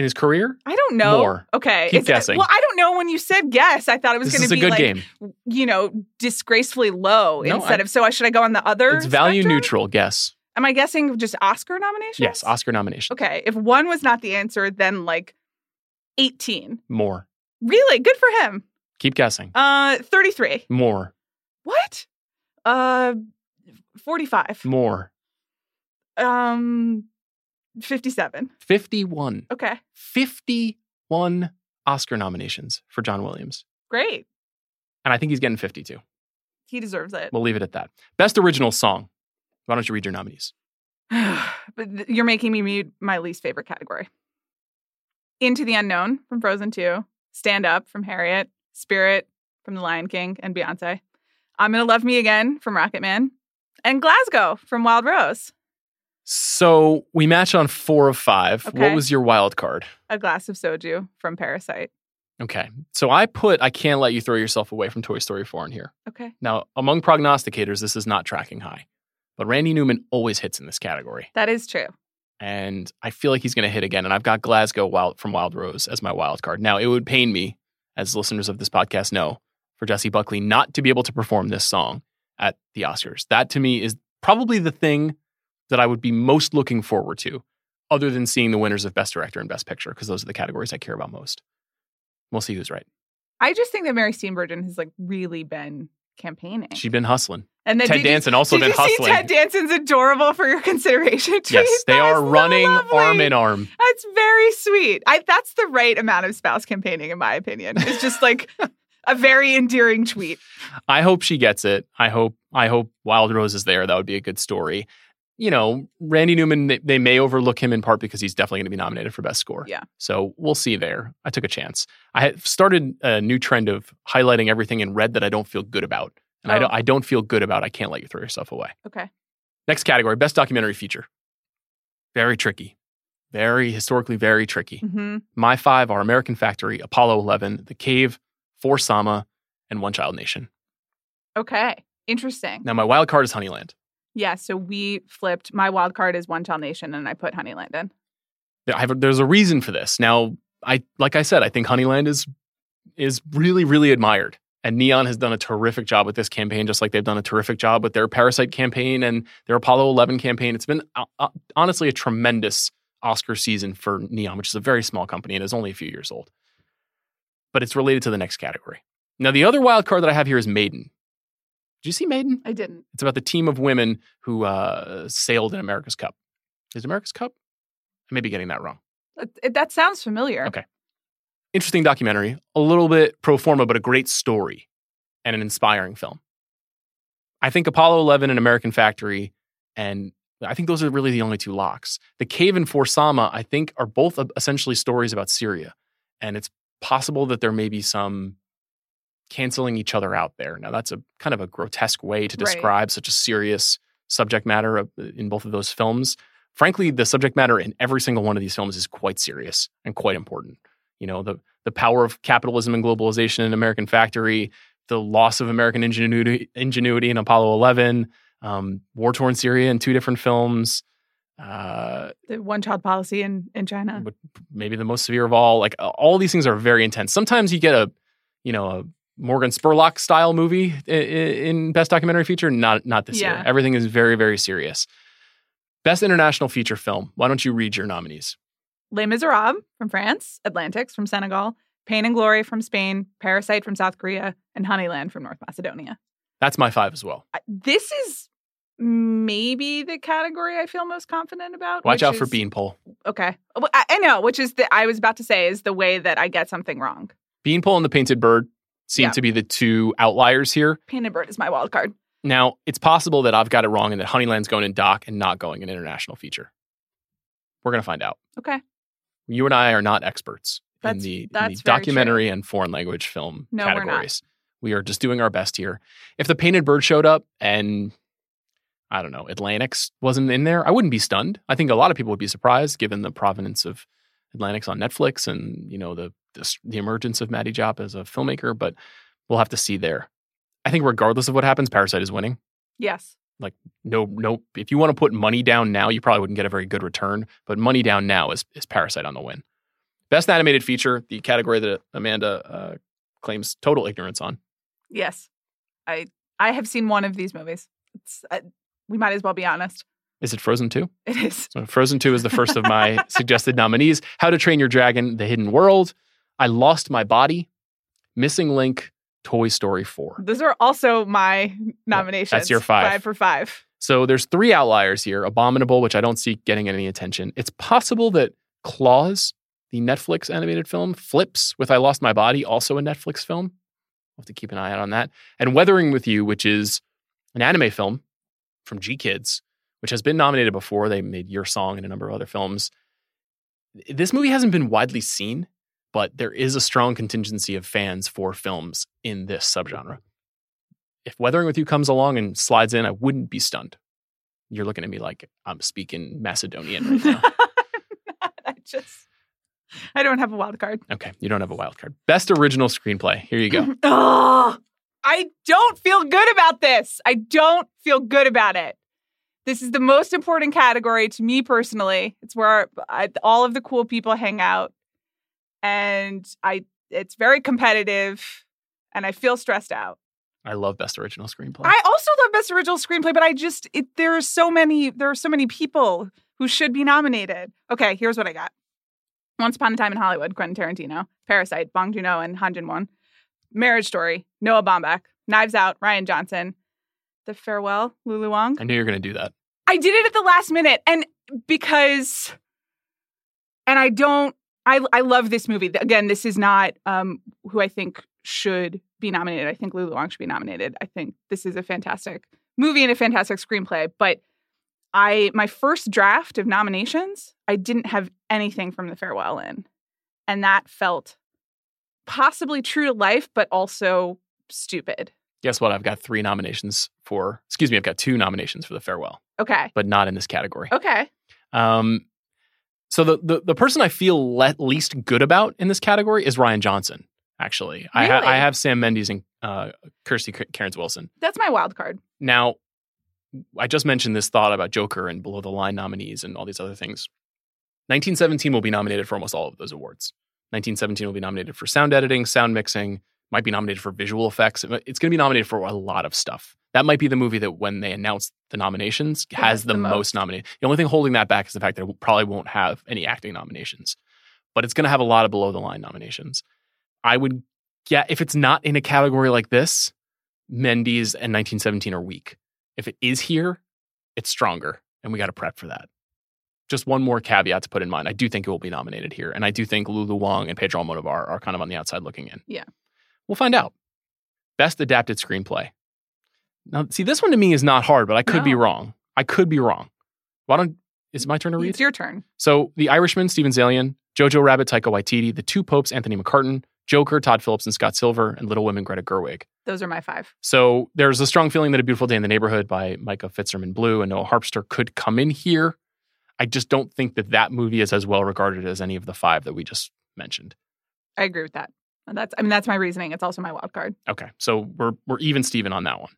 In his career? I don't know. More. Okay. Keep It's- guessing. Well, I don't know. When you said guess, I thought it was going to be like, game. you know, disgracefully low No, instead I- of. So I should I go on the other? It's value spectrum? neutral. Guess. Am I guessing just Oscar nominations? Yes, Oscar nomination. Okay. If one was not the answer, then like 18. More. Really? Good for him. Keep guessing. Uh 33. More. What? Uh 45. More. Um 57. 51. Okay. 51 Oscar nominations for John Williams. Great. And I think he's getting 52. He deserves it. We'll leave it at that. Best original song. Why don't you read your nominees? but th- you're making me mute my least favorite category. Into the Unknown from Frozen 2, Stand Up from Harriet, Spirit from The Lion King and Beyonce, I'm Gonna Love Me Again from Rocketman, and Glasgow from Wild Rose. So we match on four of five. What was your wild card? A glass of soju from Parasite. Okay. So I put I Can't Let You Throw Yourself Away from Toy Story 4 in here. Okay. Now, among prognosticators, this is not tracking high. But Randy Newman always hits in this category. That is true. And I feel like he's going to hit again. And I've got Glasgow wild, from Wild Rose as my wild card. Now, it would pain me, as listeners of this podcast know, for Jessie Buckley not to be able to perform this song at the Oscars. That to me is probably the thing that I would be most looking forward to, other than seeing the winners of Best Director and Best Picture, because those are the categories I care about most. We'll see who's right. I just think that Mary Steenburgen has like really been campaigning. She's been hustling. and then Ted you- Danson also did been you hustling. see Ted Danson's adorable for your consideration tweet? yes, they are running lovely. arm in arm. That's very sweet. I, that's the right amount of spouse campaigning, in my opinion. It's just like a very endearing tweet. I hope she gets it. I hope I hope Wild Rose is there. That would be a good story. You know, Randy Newman, they, they may overlook him in part because he's definitely going to be nominated for Best Score. Yeah. So we'll see there. I took a chance. I started a new trend of highlighting everything in red that I don't feel good about. And I, Oh. don't, I don't feel good about I Can't Let You Throw Yourself Away. Okay. Next category Best Documentary Feature. Very tricky. Very historically, very tricky. hmm My five are American Factory, Apollo 11, The Cave, For Sama, and One Child Nation. Okay. Interesting. Now, my wild card is Honeyland. Yeah. So we flipped. My wild card is One Child Nation, and I put Honeyland in. I have, there's a reason for this. Now, I like I said, I think Honeyland is is really really admired, and Neon has done a terrific job with this campaign, just like they've done a terrific job with their Parasite campaign and their Apollo 11 campaign. It's been uh, honestly a tremendous Oscar season for Neon, which is a very small company and is only a few years old. But it's related to the next category. Now, the other wild card that I have here is Maiden. Did you see Maiden? I didn't. It's about the team of women who uh, sailed in America's Cup. Is it America's Cup? I may be getting that wrong. It- it- that sounds familiar. Okay. Interesting documentary, a little bit pro forma, but a great story and an inspiring film. I think Apollo 11 and American Factory, and I think those are really the only two locks. The Cave and For Sama, I think, are both uh, essentially stories about Syria. And it's possible that there may be some canceling each other out there. Now, that's a kind of a grotesque way to Right. describe such a serious subject matter of- in both of those films. Frankly, the subject matter in every single one of these films is quite serious and quite important. You know, the the power of capitalism and globalization in American Factory, the loss of American ingenuity, ingenuity in Apollo 11, um, war torn Syria in two different films. Uh, The one child policy in, in China. maybe the most severe of all. Like uh, all these things are very intense. Sometimes you get a, you know, a Morgan Spurlock style movie in, best documentary feature. Not not this year. Everything is very very serious. Best international feature film. Why don't you read your nominees? Les Miserables from France, Atlantics from Senegal, Pain and Glory from Spain, Parasite from South Korea, and Honeyland from North Macedonia. That's my five as well. This is maybe the category I feel most confident about. Watch out for Beanpole. Okay. I, I know, which is the I was about to say is the way that I get something wrong. Beanpole and the Painted Bird seem Yeah. to be the two outliers here. Painted Bird is my wild card. Now, it's possible that I've got it wrong and that Honeyland's going in doc and not going in international feature. We're going to find out. Okay. You and I are not experts in That's- the, in the documentary and foreign language film No, categories. We are just doing our best here. If the Painted Bird showed up and I don't know, Atlantics wasn't in there, I wouldn't be stunned. I think a lot of people would be surprised given the provenance of Atlantics on Netflix and, you know, the the, the emergence of Mati Diop as a filmmaker, but we'll have to see there. I think regardless of what happens, Parasite is winning. Yes. Like no, no. If you want to put money down now, you probably wouldn't get a very good return. But money down now is is Parasite on the win. Best animated feature, the category that Amanda uh, claims total ignorance on. Yes. I I have seen one of these movies. It's uh, we might as well be honest. Is it Frozen Two? It is. So Frozen Two is the first of my suggested nominees. How to Train Your Dragon: The Hidden World. I Lost My Body. Missing Link. Toy Story Four. Those are also my nominations. That's your five. Five for five. So there's three outliers here. Abominable, which I don't see getting any attention. It's possible that Klaus, the Netflix animated film, flips with I Lost My Body, also a Netflix film. We'll have to keep an eye out on that. And Weathering with You, which is an anime film from GKIDS, which has been nominated before. They made Your Song and a number of other films. This movie hasn't been widely seen, but there is a strong contingency of fans for films in this subgenre. If Weathering with You comes along and slides in, I wouldn't be stunned. You're looking at me like I'm speaking Macedonian right now. I just I don't have a wild card. okay, you don't have a wild card. Best original screenplay. Here you go. oh, I don't feel good about this. I don't feel good about it. This is the most important category to me personally. It's where I, all of the cool people hang out, and I. It's very competitive, and I feel stressed out. I love best original screenplay. I also love best original screenplay, but I just it, there are so many there are so many people who should be nominated. Okay, here's what I got. Once Upon a Time in Hollywood, Quentin Tarantino, Parasite, Bong Joon-ho and Han Jin-won, Marriage Story, Noah Baumbach, Knives Out, Rian Johnson, The Farewell, Lulu Wang. I knew you were going to do that. I did it at the last minute, and because, and I don't. I I love this movie. Again, this is not um, who I think should be nominated. I think Lulu Wang should be nominated. I think this is a fantastic movie and a fantastic screenplay. But I my first draft of nominations, I didn't have anything from The Farewell in, and that felt possibly true to life, but also stupid. Guess what? I've got three nominations for, excuse me, I've got two nominations for The Farewell, Okay. but not in this category. Okay. Um, so the, the the person I feel le- least good about in this category is Rian Johnson. Actually, I ha- I have Sam Mendes and uh, Krysty Cairns Wilson. That's my wild card. Now, I just mentioned this thought about Joker and below the line nominees and all these other things. 1917 will be nominated for almost all of those awards. 1917 will be nominated for sound editing, sound mixing, might be nominated for visual effects. It's going to be nominated for a lot of stuff. That might be the movie that, when they announce the nominations, has the, the most. most. nominated. The only thing holding that back is the fact that it probably won't have any acting nominations, but it's going to have a lot of below the line nominations. I would get if it's not in a category like this, Mendes and 1917 are weak. If it is here, it's stronger, and we got to prep for that. Just one more caveat to put in mind. I do think it will be nominated here, and I do think Lulu Wang and Pedro Almodovar are kind of on the outside looking in. Yeah. we'll find out. Best adapted screenplay. Now, see, this one to me is not hard, but I could be wrong. I could be wrong. Why don't? Is it my turn to read? It's your turn. So, The Irishman, Steven Zaillian, Jojo Rabbit, Taika Waititi, The Two Popes, Anthony McCarten, Joker, Todd Phillips and Scott Silver, and Little Women, Greta Gerwig. Those are my five. So there's a strong feeling that A Beautiful Day in the Neighborhood by Micah Fitzerman Blue and Noah Harpster could come in here. I just don't think that that movie is as well regarded as any of the five that we just mentioned. I agree with that. And That's I mean that's my reasoning. It's also my wild card. Okay, so we're we're even Steven on that one.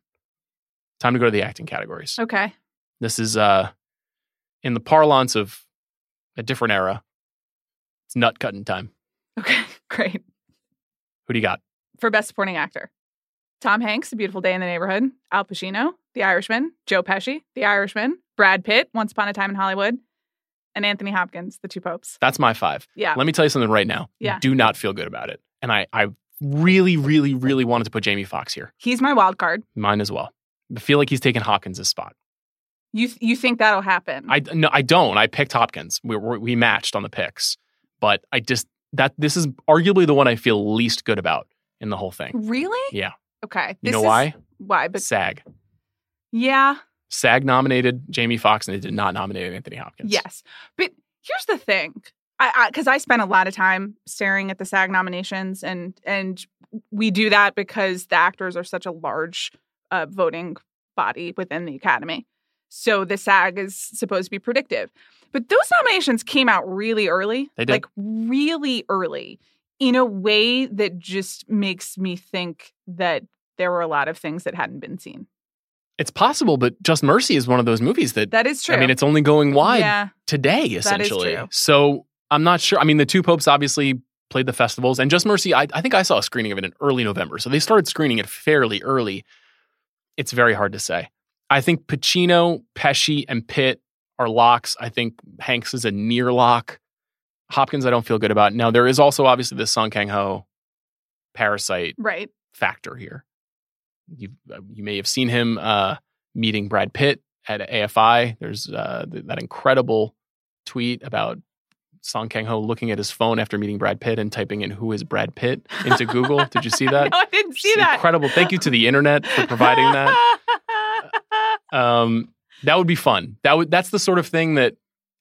Time to go to the acting categories. Okay. This is uh in the parlance of a different era. It's nut cutting time. Okay. Great. Who do you got? For best supporting actor. Tom Hanks, A Beautiful Day in the Neighborhood, Al Pacino, The Irishman, Joe Pesci, The Irishman, Brad Pitt, Once Upon a Time in Hollywood, and Anthony Hopkins, The Two Popes. That's my five. Yeah. Let me tell you something right now. Yeah. Do not feel good about it. And I, I really, really, really wanted to put Jamie Foxx here. He's my wild card. Mine as well. I feel like he's taken Hopkins' spot. You you think that'll happen? I no, I don't. I picked Hopkins. We we we matched on the picks, but I just that this is arguably the one I feel least good about in the whole thing. really? Yeah. Okay. You This know is- why? Why? But SAG. yeah. SAG nominated Jamie Foxx and they did not nominate Anthony Hopkins. Yes. But here's the thing. I because I, spent a lot of time staring at the SAG nominations and and we do that because the actors are such a large uh, voting body within the academy. So the SAG is supposed to be predictive. But those nominations came out really early. They did. Like really early in a way that just makes me think that there were a lot of things that hadn't been seen. It's possible, but Just Mercy is one of those movies that That is true. I mean, it's only going wide Yeah. today, is essentially. true. So I'm not sure. I mean, the two popes obviously played the festivals, and Just Mercy, I, I think I saw a screening of it in early November. So they started screening it fairly early. It's very hard to say. I think Pacino, Pesci, and Pitt are locks. I think Hanks is a near lock. Hopkins, I don't feel good about. Now, there is also obviously the Song Kang Ho parasite Right. factor here. You you may have seen him uh, meeting Brad Pitt at AFI. There's uh, th- that incredible tweet about Song Kang Ho looking at his phone after meeting Brad Pitt and typing in "Who is Brad Pitt" into Google. Did you see that? no, I didn't see It's that. Incredible. Thank you to the internet for providing that. Um, that would be fun. That would that's the sort of thing that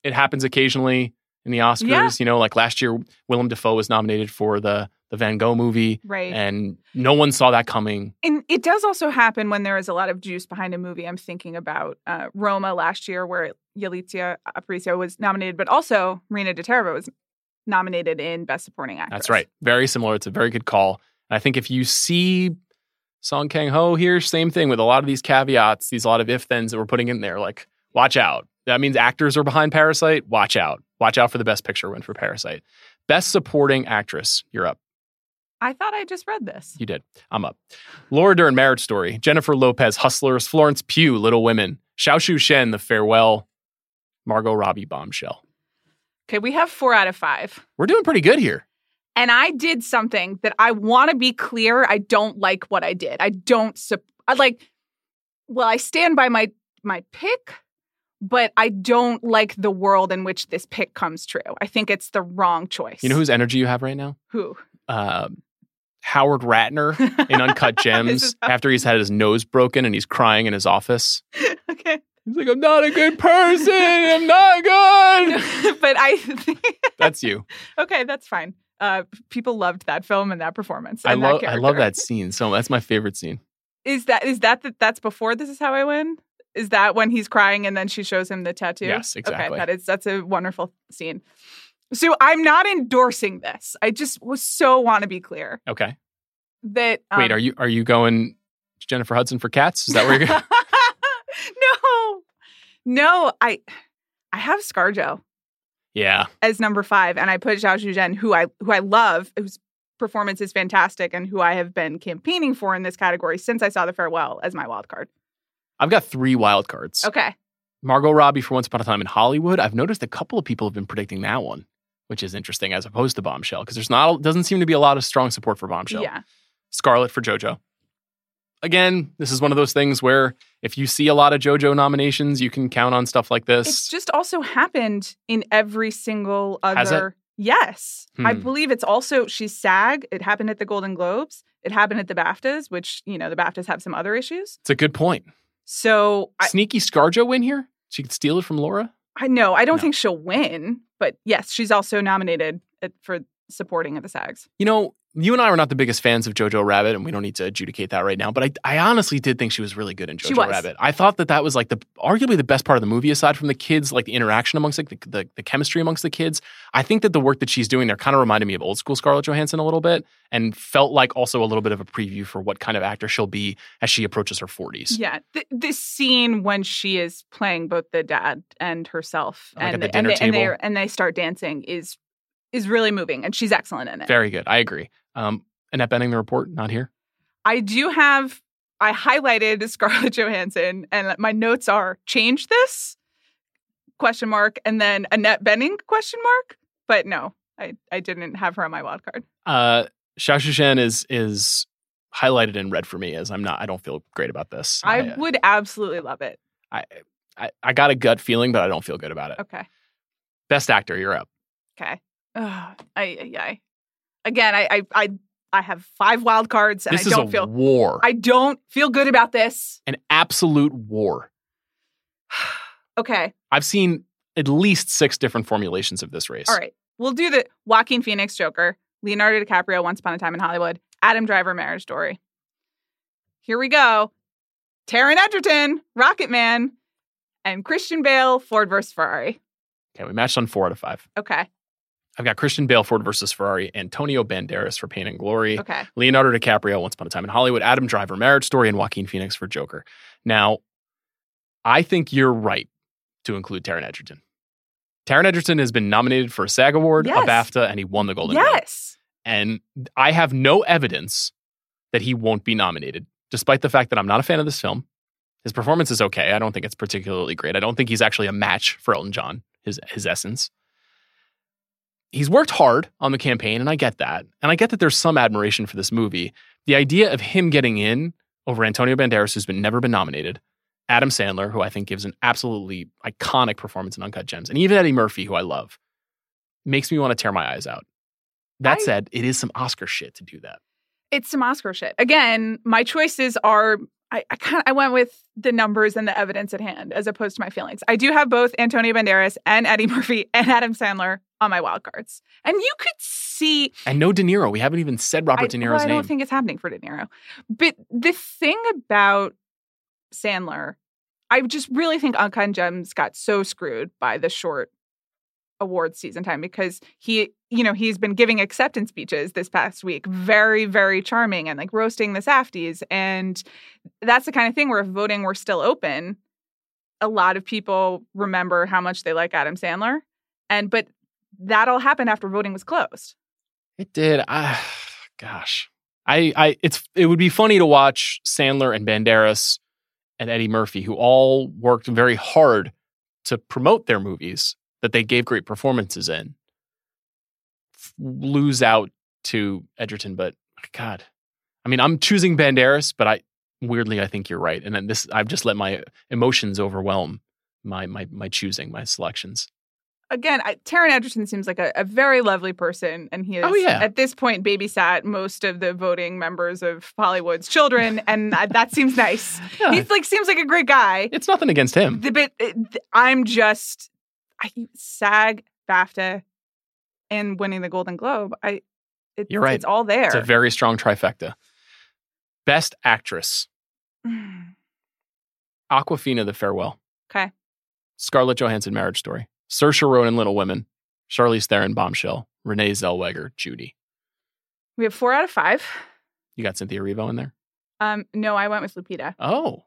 it happens occasionally in the Oscars. Yeah. You know, like last year, Willem Dafoe was nominated for the the Van Gogh movie, right. and no one saw that coming. And it does also happen when there is a lot of juice behind a movie. I'm thinking about uh, Roma last year, where Yalitza Aparicio was nominated, but also Marina de Tavira was nominated in Best Supporting Actress. That's right. Very similar. It's a very good call. And I think if you see Song Kang Ho here, same thing with a lot of these caveats, these a lot of if thens that we're putting in there. Like, watch out. That means actors are behind Parasite. Watch out. Watch out for the best picture win for Parasite. Best supporting actress. You're up. I thought I just read this. You did. I'm up. Laura Dern, Marriage Story. Jennifer Lopez, Hustlers. Florence Pugh, Little Women. Zhao Shuzhen, The Farewell. Margot Robbie, Bombshell. Okay, we have four out of five. We're doing pretty good here. And I did something that I want to be clear. I don't like what I did. I don't. Sup- I like. Well, I stand by my my pick, but I don't like the world in which this pick comes true. I think it's the wrong choice. You know whose energy you have right now? who? Um Howard Ratner in Uncut Gems after he's had his nose broken and he's crying in his office. okay, He's like, I'm not a good person. I'm not good. but I. think That's you. okay, that's fine. Uh, people loved that film and that performance. I love that I love that scene. So that's my favorite scene. Is that is that the, that's before this is how I win? Is that when he's crying and then she shows him the tattoo? Yes, exactly. Okay, that is that's a wonderful scene. So I'm not endorsing this. I just was so want to be clear Okay. that um, Wait, are you are you going Jennifer Hudson for cats? Is that where you're going? no, no. I I have ScarJo. Yeah. as number five, and I put Zhao Shuzhen, who I who I love, whose performance is fantastic, and who I have been campaigning for in this category since I saw The Farewell as my wild card. I've got three wild cards. Okay, Margot Robbie for Once Upon a Time in Hollywood. I've noticed a couple of people have been predicting that one, which is interesting as opposed to Bombshell because there's not doesn't seem to be a lot of strong support for Bombshell. yeah, Scarlett for JoJo. Again, this is one of those things where if you see a lot of JoJo nominations, you can count on stuff like this. it's just also happened in every single other. Yes, I Hmm. believe it's also she's SAG. It happened at the Golden Globes. It happened at the BAFTAs, which you know the BAFTAs have some other issues. It's a good point. So I, Sneaky Scarjo win here? She could steal it from Laura? I know I don't No. think she'll win, but yes, she's also nominated at, for supporting at the SAGs. You know, you and I were not the biggest fans of Jojo Rabbit, and we don't need to adjudicate that right now. But I, I honestly did think she was really good in Jojo. Rabbit. I thought that that was like the arguably the best part of the movie, aside from the kids, like the interaction amongst like the, the, the chemistry amongst the kids. I think that the work that she's doing there kind of reminded me of old school Scarlett Johansson a little bit, and felt like also a little bit of a preview for what kind of actor she'll be as she approaches her forties. Yeah, th- this scene when she is playing both the dad and herself, Like at and the and they, and they and they start dancing is is really moving, and she's excellent in it. Very good. I agree. Um, Annette Bening, the report, not here. I do have I highlighted Scarlett Johansson, and my notes are change this question mark, and then Annette Bening question mark. But no, I I didn't have her on my wild card. Uh, Zhao Shuzhen is is highlighted in red for me as I'm not. I don't feel great about this. I uh, would absolutely love it. I, I I got a gut feeling, but I don't feel good about it. Okay, Best actor, you're up. okay. Ugh, I I again I I I, I have five wild cards, and This I is don't a feel war, I don't feel good about this. an absolute war. Okay. I've seen at least six different formulations of this race. All right. We'll do the Joaquin Phoenix Joker, Leonardo DiCaprio, Once Upon a Time in Hollywood, Adam Driver, Marriage Story. Here we go. Taron Egerton, Rocketman, and Christian Bale, Ford vs. Ferrari. Okay, we matched on four out of five. Okay. I've got Christian Bale, Ford versus Ferrari, Antonio Banderas for Pain and Glory, Okay. Leonardo DiCaprio, Once Upon a Time in Hollywood, Adam Driver, Marriage Story, and Joaquin Phoenix for Joker. Now, I think you're right to include Taron Egerton. Taron Egerton has been nominated for a SAG Award, Yes. a BAFTA, and he won the Golden Globe. Yes. And I have no evidence that he won't be nominated, despite the fact that I'm not a fan of this film. His performance is okay. I don't think it's particularly great. I don't think he's actually a match for Elton John, his, his essence. He's worked hard on the campaign, and I get that. And I get that there's some admiration for this movie. The idea of him getting in over Antonio Banderas, who's been never been nominated, Adam Sandler, who I think gives an absolutely iconic performance in Uncut Gems, and even Eddie Murphy, who I love, makes me want to tear my eyes out. That I- said, it is some Oscar shit to do that. It's some Oscar shit. Again, my choices are I, I kind of I went with the numbers and the evidence at hand as opposed to my feelings. I do have both Antonio Banderas and Eddie Murphy and Adam Sandler on my wild cards. And you could see And no De Niro. We haven't even said Robert I, De well, Niro's I name. I don't think it's happening for De Niro. But the thing about Sandler, I just really think Uncut Gems got so screwed by the short award season time because he, you know, he's been giving acceptance speeches this past week, very, very charming and like roasting the Safdies. And that's the kind of thing where if voting were still open, a lot of people remember how much they like Adam Sandler. And but that all happened after voting was closed. It did. Ah, gosh. I, I, it's, it would be funny to watch Sandler and Banderas and Eddie Murphy, who all worked very hard to promote their movies that they gave great performances in, f- lose out to Egerton. But God, I mean, I'm choosing Banderas, but I weirdly I think you're right, and then this I've just let my emotions overwhelm my my my choosing my selections. Again, I, Taron Egerton seems like a, a very lovely person, and he oh, is Oh, yeah. at this point babysat most of the voting members of Hollywood's children, and that, that seems nice. Yeah, He's like seems like a great guy. it's nothing against him. The bit I'm just I, SAG, BAFTA, and winning the Golden Globe. I it, You're right. It's all there. It's a very strong trifecta. Best actress: Awkwafina, The Farewell. okay. Scarlett Johansson, Marriage Story. Saoirse Ronan, Little Women. Charlize Theron, Bombshell. Renee Zellweger, Judy. We have four out of five. You got Cynthia Erivo in there. Um, no, I went with Lupita. Oh,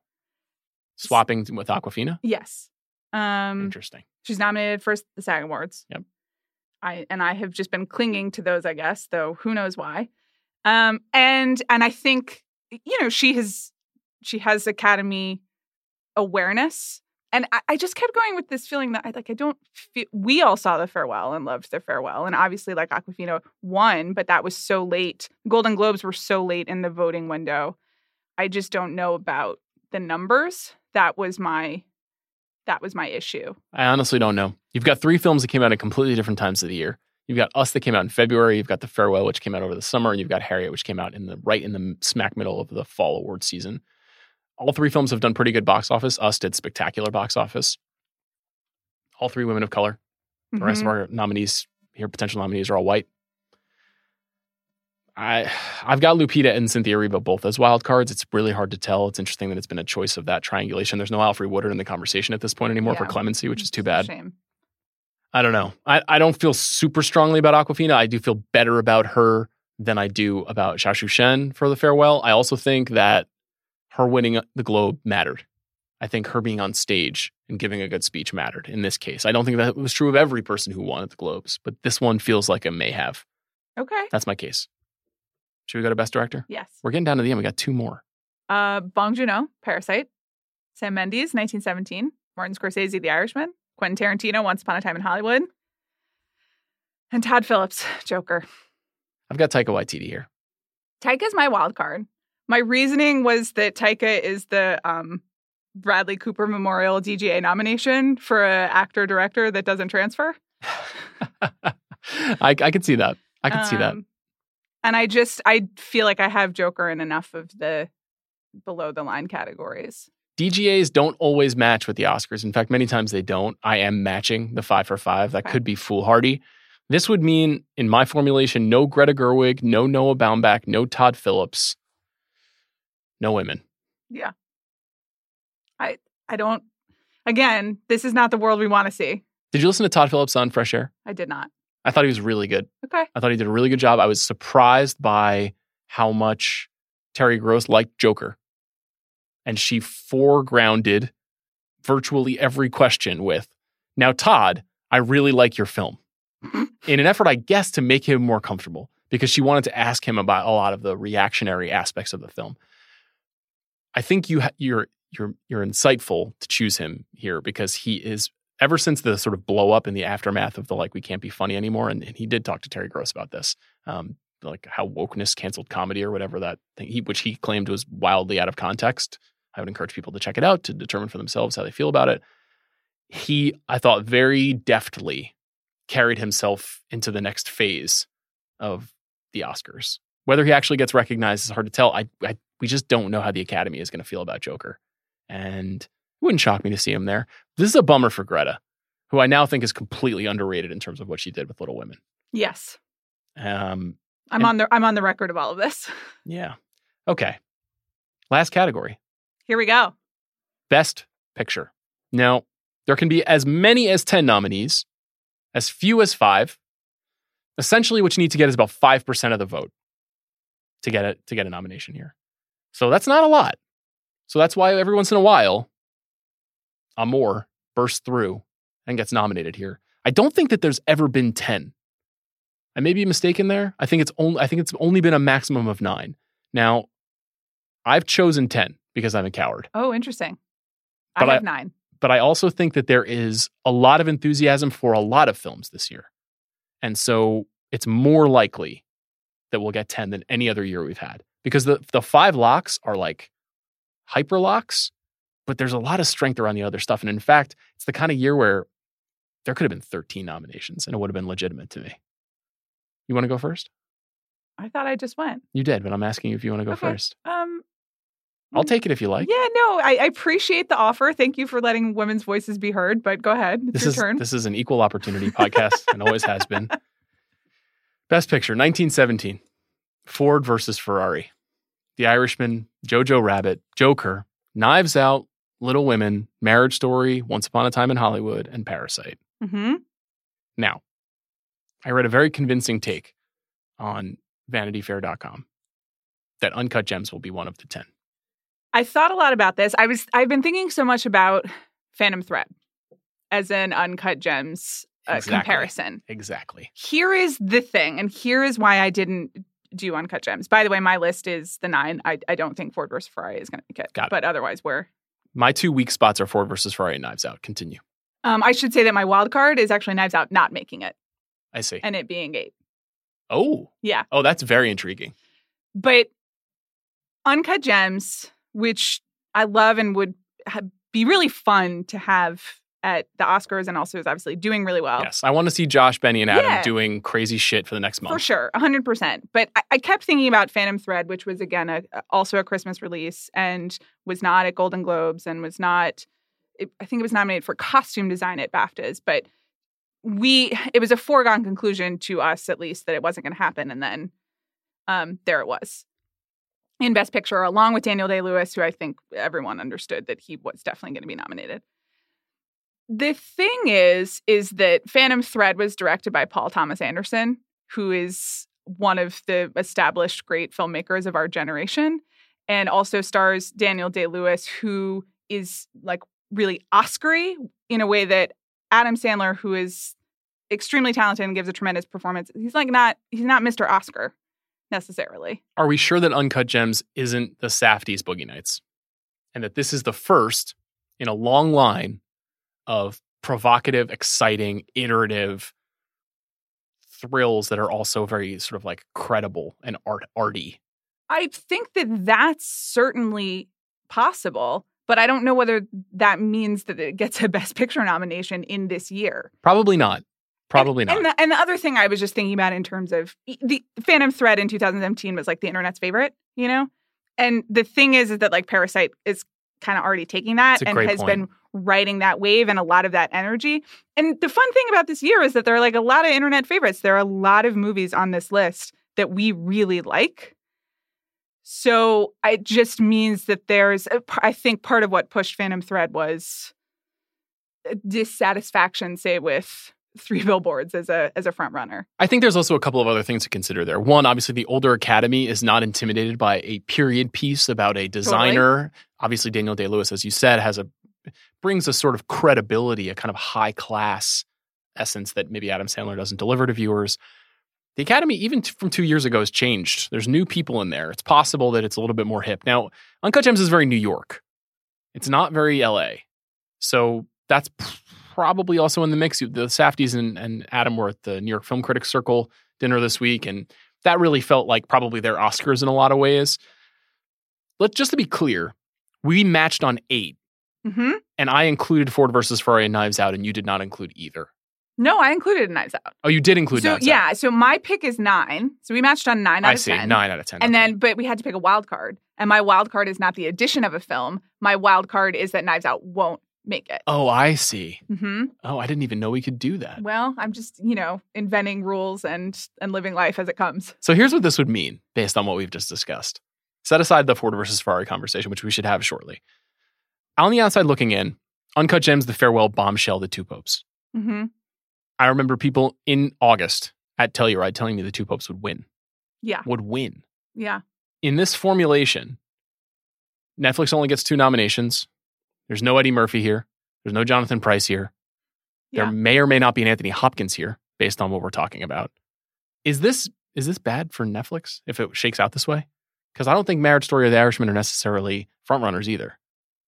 swapping with Awkwafina. Yes. Um, Interesting. she's nominated for the SAG Awards. Yep. I and I have just been clinging to those, I guess, though who knows why. Um, and and I think you know she has she has Academy awareness, and I, I just kept going with this feeling that I like I don't feel we all saw the farewell and loved the farewell, and obviously like Awkwafina won, but that was so late. Golden Globes were so late in the voting window. I just don't know about the numbers. That was my that was my issue. I honestly don't know. You've got three films that came out at completely different times of the year. You've got Us that came out in February. You've got The Farewell, which came out over the summer, and you've got Harriet, which came out in the right in the smack middle of the fall award season. All three films have done pretty good box office. Us did spectacular box office. All three women of color. The rest of Mhm. our nominees here, potential nominees, are all white. I I've got Lupita and Cynthia Erivo both as wild cards. It's really hard to tell. It's interesting that it's been a choice of that triangulation. There's no Alfre Woodard in the conversation at this point anymore for clemency, which is too bad. Shame. I don't know. I, I don't feel super strongly about Awkwafina. I do feel better about her than I do about Zhao Shuzhen for the farewell. I also think that her winning the Globe mattered. I think her being on stage and giving a good speech mattered in this case. I don't think that was true of every person who won at the Globes, but this one feels like it may have. Okay. That's my case. Should we go to Best Director? Yes. We're getting down to the end. We got two more. Uh, Bong Joon-ho, Parasite. Sam Mendes, 1917. Martin Scorsese, The Irishman. Quentin Tarantino, Once Upon a Time in Hollywood. And Todd Phillips, Joker. I've got Taika Waititi here. Taika's my wild card. My reasoning was that Taika is the um, Bradley Cooper Memorial DGA nomination for an actor director that doesn't transfer. I, I could see that. I could see that. Um, And I just I feel like I have Joker in enough of the below the line categories. DGAs don't always match with the Oscars. In fact, many times they don't. I am matching the five for five. That Okay. could be foolhardy. This would mean, in my formulation, no Greta Gerwig, no Noah Baumbach, no Todd Phillips, no women. Yeah. I I don't again, this is not the world we want to see. Did you listen to Todd Phillips on Fresh Air? I did not. I thought he was really good. Okay. I thought he did a really good job. I was surprised by how much Terry Gross liked Joker. And she foregrounded virtually every question with, Now, Todd, I really like your film. In an effort, I guess, to make him more comfortable, because she wanted to ask him about a lot of the reactionary aspects of the film. I think you ha- you're you're you're insightful to choose him here because he is ever since the sort of blow up in the aftermath of the like we can't be funny anymore, and, and he did talk to Terry Gross about this, um, like how wokeness canceled comedy or whatever that thing, he, which he claimed was wildly out of context. I would encourage people to check it out to determine for themselves how they feel about it. He, I thought, very deftly carried himself into the next phase of the Oscars. Whether he actually gets recognized is hard to tell. I, I we just don't know how the Academy is going to feel about Joker, and it wouldn't shock me to see him there. This is a bummer for Greta, who I now think is completely underrated in terms of what she did with Little Women. Yes. Um, I'm And- on the I'm on the record of all of this. yeah. Okay. Last category Here we go. Best Picture. Now, there can be as many as 10 nominees, as few as five. Essentially, what you need to get is about 5% of the vote to get it to get a nomination here. So that's not a lot. So that's why every once in a while, Amour bursts through and gets nominated here. I don't think that there's ever been 10. I may be mistaken there. I think it's only I think it's only been a maximum of nine. Now, I've chosen 10 because I'm a coward. Oh, interesting. But I I- have nine. but I also think that there is a lot of enthusiasm for a lot of films this year. And so it's more likely that we'll get 10 than any other year we've had because the, the five locks are like hyper locks, but there's a lot of strength around the other stuff. And in fact, it's the kind of year where there could have been 13 nominations and it would have been legitimate to me. You want to go first? I thought I just went. You did, but I'm asking you if you want to go Okay. first. Um I'll take it if you like. yeah, no, I, I appreciate the offer. Thank you for letting women's voices be heard, but go ahead. It's this your is turn. this is an equal opportunity podcast and always has been. Best Picture, 1917, Ford versus Ferrari, The Irishman, Jojo Rabbit, Joker, Knives Out, Little Women, Marriage Story, Once Upon a Time in Hollywood, and Parasite. Mm-hmm. Now, I read a very convincing take on VanityFair.com that Uncut Gems will be one of the ten. I thought a lot about this. I was I've been thinking so much about Phantom Thread as an uncut gems uh, Exactly. comparison. Exactly. Here is the thing, and here is why I didn't do Uncut Gems. By the way, my list is the nine. I, I don't think Ford versus Ferrari is going to make it. Got it. But otherwise, we're. My two weak spots are Ford versus Ferrari and Knives Out. Continue. Um, I should say that my wild card is actually Knives Out not making it I see. and it being eight. Oh. Yeah. Oh, that's very intriguing. But Uncut Gems, which I love and would ha- be really fun to have at the Oscars and also is obviously doing really well. Yes. I want to see Josh, Benny, and Adam Yeah. doing crazy shit for the next month. For sure, 100%. But I, I kept thinking about Phantom Thread, which was, again, a, also a Christmas release and was not at Golden Globes and was not, it, I think it was nominated for costume design at BAFTAs. But we, it was a foregone conclusion to us, at least, that it wasn't going to happen. And then um, there it was in Best Picture, along with Daniel Day Lewis, who I think everyone understood that he was definitely going to be nominated. The thing is, is that Phantom Thread was directed by Paul Thomas Anderson, who is one of the established great filmmakers of our generation, and also stars Daniel Day Lewis, who is like really Oscary in a way that Adam Sandler, who is extremely talented and gives a tremendous performance, he's like not he's not Mr. Oscar necessarily. Are we sure that Uncut Gems isn't the Safdie's Boogie Nights? And that this is the first in a long line of provocative, exciting, iterative thrills that are also very sort of like credible and art arty. I think that that's certainly possible, but I don't know whether that means that it gets a Best Picture nomination in this year. Probably not. Probably and, not. And the, and the other thing I was just thinking about in terms of the Phantom Thread in 2017 was like the internet's favorite, you know? And the thing is, is that like Parasite is kind of already taking that and has point. been riding that wave and a lot of that energy. And the fun thing about this year is that there are like a lot of internet favorites. There are a lot of movies on this list that we really like. So it just means that there's, a p- I think part of what pushed Phantom Thread was uh, dissatisfaction, say, with three billboards as a as a front runner. I think there's also a couple of other things to consider there. One, obviously, the older academy is not intimidated by a period piece about a designer. Obviously, Daniel Day Lewis, as you said, has a brings a sort of credibility, a kind of high class essence that maybe Adam Sandler doesn't deliver to viewers. The academy, even from two years ago, has changed. There's new people in there. It's possible that it's a little bit more hip now. Uncut Gems is very New York. It's not very L.A. So that's probably also in the mix. The Safdies and, and Adam were at the New York Film Critics Circle dinner this week, and that really felt like probably their Oscars in a lot of ways. But just to be clear, we matched on eight, hmm and I included Ford versus Ferrari and Knives Out, and you did not include either. No, I included Knives Out. Oh, you did include so Knives Out. yeah, so my pick is nine. So we matched on nine out I of see. ten. Nine out of ten. And Okay. then, but we had to pick a wild card. And my wild card is not the addition of a film. My wild card is that Knives Out won't make it. Oh, I see. hmm Oh, I didn't even know we could do that. Well, I'm just, you know, inventing rules and and living life as it comes. So here's what this would mean based on what we've just discussed. Set aside the Ford versus Ferrari conversation, which we should have shortly. On the outside looking in, Uncut Gems, the farewell bombshell, the two popes. hmm I remember people in August at Telluride telling me the two popes would win, Yeah, would win. yeah. In this formulation, Netflix only gets two nominations. There's no Eddie Murphy here. There's no Jonathan Pryce here. Yeah. There may or may not be an Anthony Hopkins here, based on what we're talking about. Is this is this bad for Netflix if it shakes out this way? Because I don't think Marriage Story or The Irishman are necessarily frontrunners either.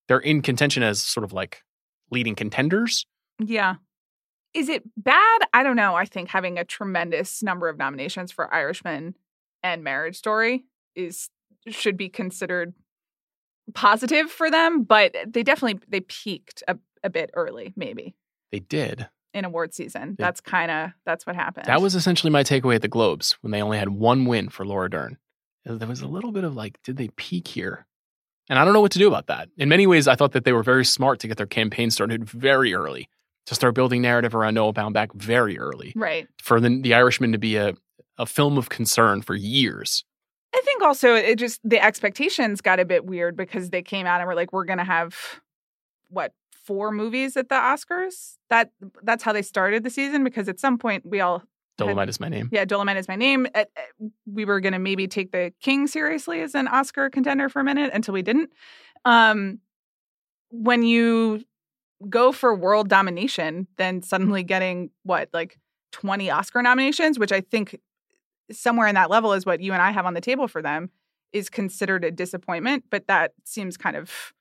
They're in contention as sort of like leading contenders. Yeah. Is it bad? I don't know. I think having a tremendous number of nominations for Irishman and Marriage Story is should be considered positive for them, but they definitely they peaked a, a bit early, maybe They did. in award season. They- That's kind of that's what happened. That was essentially my takeaway at the Globes when they only had one win for Laura Dern. There was a little bit of like, did they peak here? And I don't know what to do about that. In many ways, I thought that they were very smart to get their campaign started very early, to start building narrative around Noah Baumbach very early, right. for the, the Irishman to be a, a film of concern for years. I think also it just the expectations got a bit weird because they came out and were like, we're gonna have what four movies at the Oscars. That that's how they started the season because at some point we all Dolemite is my name. yeah, Dolemite is my name. Uh, uh, We were gonna maybe take the King seriously as an Oscar contender for a minute until we didn't. Um, when you go for world domination then suddenly getting what like 20 Oscar nominations, which I think somewhere in that level is what you and I have on the table for them is considered a disappointment, but that seems kind of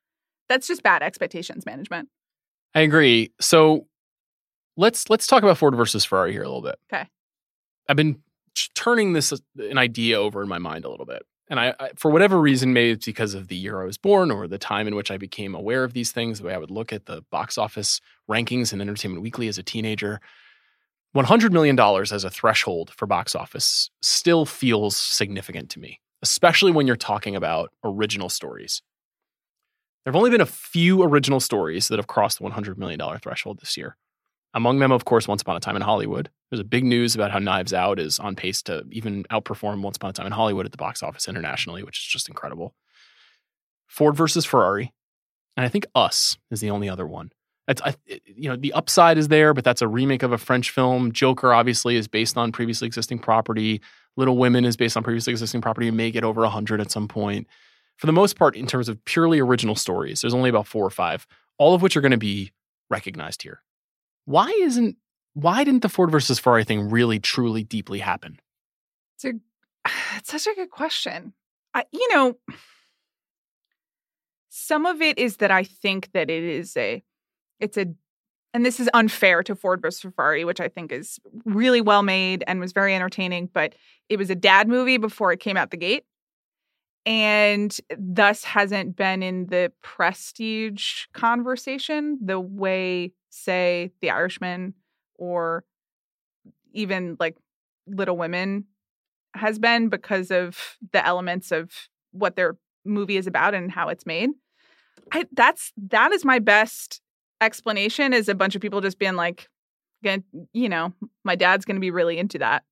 that's just bad expectations management. I agree. So let's let's talk about Ford versus Ferrari here a little bit. Okay. I've been turning this uh, an idea over in my mind a little bit. And I, I, for whatever reason, maybe it's because of the year I was born or the time in which I became aware of these things, the way I would look at the box office rankings in Entertainment Weekly as a teenager. $100 million as a threshold for box office still feels significant to me, especially when you're talking about original stories. There have only been a few original stories that have crossed the $100 million threshold this year. Among them, of course, Once Upon a Time in Hollywood. There's a big news about how Knives Out is on pace to even outperform Once Upon a Time in Hollywood at the box office internationally, which is just incredible. Ford versus Ferrari. And I think Us is the only other one. I, you know, the upside is there, but that's a remake of a French film. Joker obviously is based on previously existing property. Little Women is based on previously existing property and may get over 100 at some point. For the most part, in terms of purely original stories, there's only about four or five, all of which are going to be recognized here. Why isn't why didn't the Ford versus Ferrari thing really truly deeply happen? It's a it's such a good question. I, you know, some of it is that I think that it is a it's a and this is unfair to Ford versus Ferrari, which I think is really well made and was very entertaining, but it was a dad movie before it came out the gate. And thus hasn't been in the prestige conversation the way, say, The Irishman or even like Little Women has been because of the elements of what their movie is about and how it's made. I that's that is my best explanation is a bunch of people just being like, you know, my dad's going to be really into that.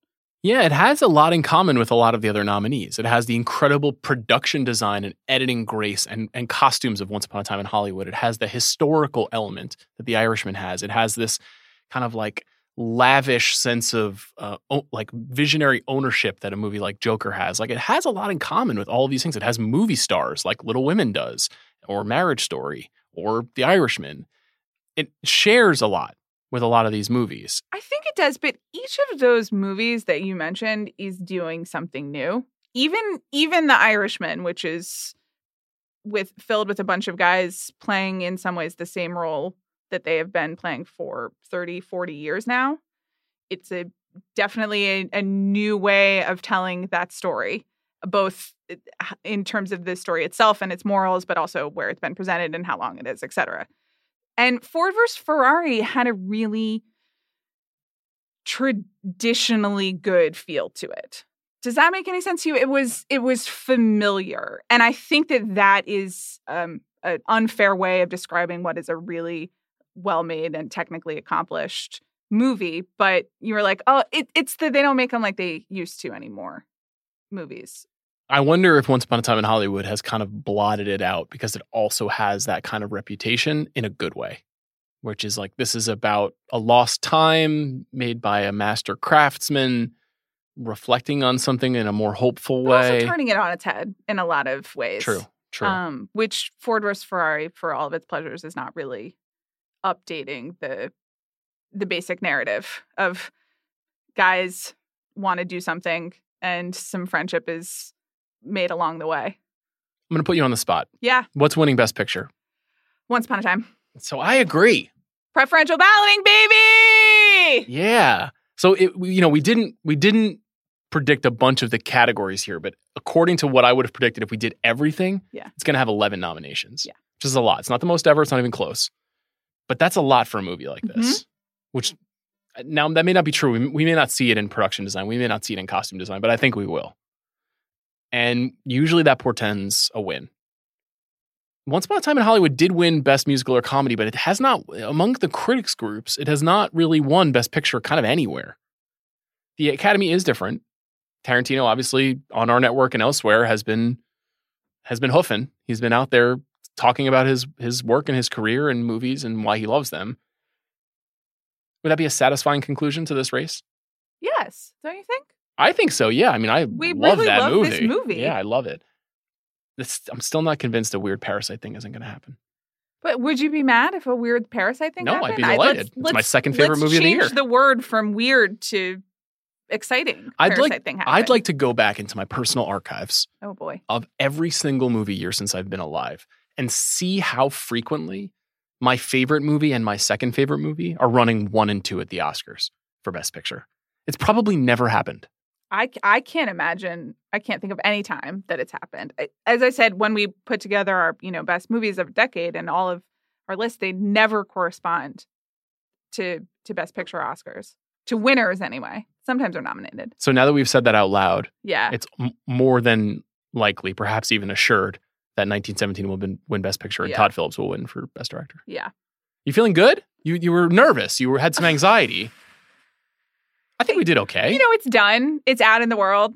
Yeah, it has a lot in common with a lot of the other nominees. It has the incredible production design and editing grace and, and costumes of Once Upon a Time in Hollywood. It has the historical element that The Irishman has. It has this kind of like lavish sense of uh, like visionary ownership that a movie like Joker has. Like it has a lot in common with all of these things. It has movie stars like Little Women does, or Marriage Story, or The Irishman it shares a lot with a lot of these movies. I think it does, but each of those movies that you mentioned is doing something new. Even even The Irishman, which is with filled with a bunch of guys playing in some ways the same role that they have been playing for 30, 40 years now. It's a definitely a, a new way of telling that story, both eh, in terms of the story itself and its morals, but also where it's been presented and how long it is, et cetera. And Ford versus Ferrari had a really traditionally good feel to it. Does that make any sense to you? It was it was familiar, and I think that that is um, an unfair way of describing what is a really well made and technically accomplished movie. But you were like, oh, it, it's they don't make them like they used to anymore. Movies. I wonder if Once Upon a Time in Hollywood has kind of blotted it out because it also has that kind of reputation in a good way, which is like this is about a lost time made by a master craftsman reflecting on something in a more hopeful way. Also turning it on its head in a lot of ways. True, true. Um, which Ford versus Ferrari, for all of its pleasures, is not really updating the the basic narrative of guys want to do something and some friendship is made along the way. I'm going to put you on the spot. Yeah. What's winning Best Picture? Once Upon a Time. So I agree. Preferential balloting, baby. Yeah. So it, you know, we didn't we didn't predict a bunch of the categories here, but according to what I would have predicted, if we did everything, yeah. it's going to have 11 nominations. Yeah. Which is a lot. It's not the most ever. It's not even close. But that's a lot for a movie like this. Mm-hmm. Which now that may not be true. We, we may not see it in production design. We may not see it in costume design, but I think we will. And usually that portends a win. Once Upon a Time in Hollywood did win Best Musical or Comedy, but it has not, among the critics groups, it has not really won Best Picture kind of anywhere. The Academy is different. Tarantino, obviously, on our network and elsewhere, has been has been hoofing. He's been out there talking about his his work and his career and movies and why he loves them. Would that be a satisfying conclusion to this race? Yes, don't you think? I think so. Yeah. I mean, I we love really that love movie. This movie. Yeah, I love it. It's, I'm still not convinced a weird parasite thing isn't going to happen. But would you be mad if a weird parasite thing happened? No, happened? I'd be I- delighted. It's my second favorite movie of the year. change the word from weird to exciting. I'd like I'd like to go back into my personal archives Oh boy. of every single movie year since I've been alive and see how frequently my favorite movie and my second favorite movie are running one and two at the Oscars for Best Picture. It's probably never happened. I, I can't imagine. I can't think of any time that it's happened. As I said, when we put together our you know best movies of a decade and all of our lists, they never correspond to to best picture Oscars to winners anyway. Sometimes they're nominated. So now that we've said that out loud, Yeah. it's m- more than likely, perhaps even assured, that 1917 will win, win Best Picture and Yeah. Todd Phillips will win for Best Director. yeah. You feeling good? You you were nervous. You were, had some anxiety. I think we did okay. You know, it's done. It's out in the world.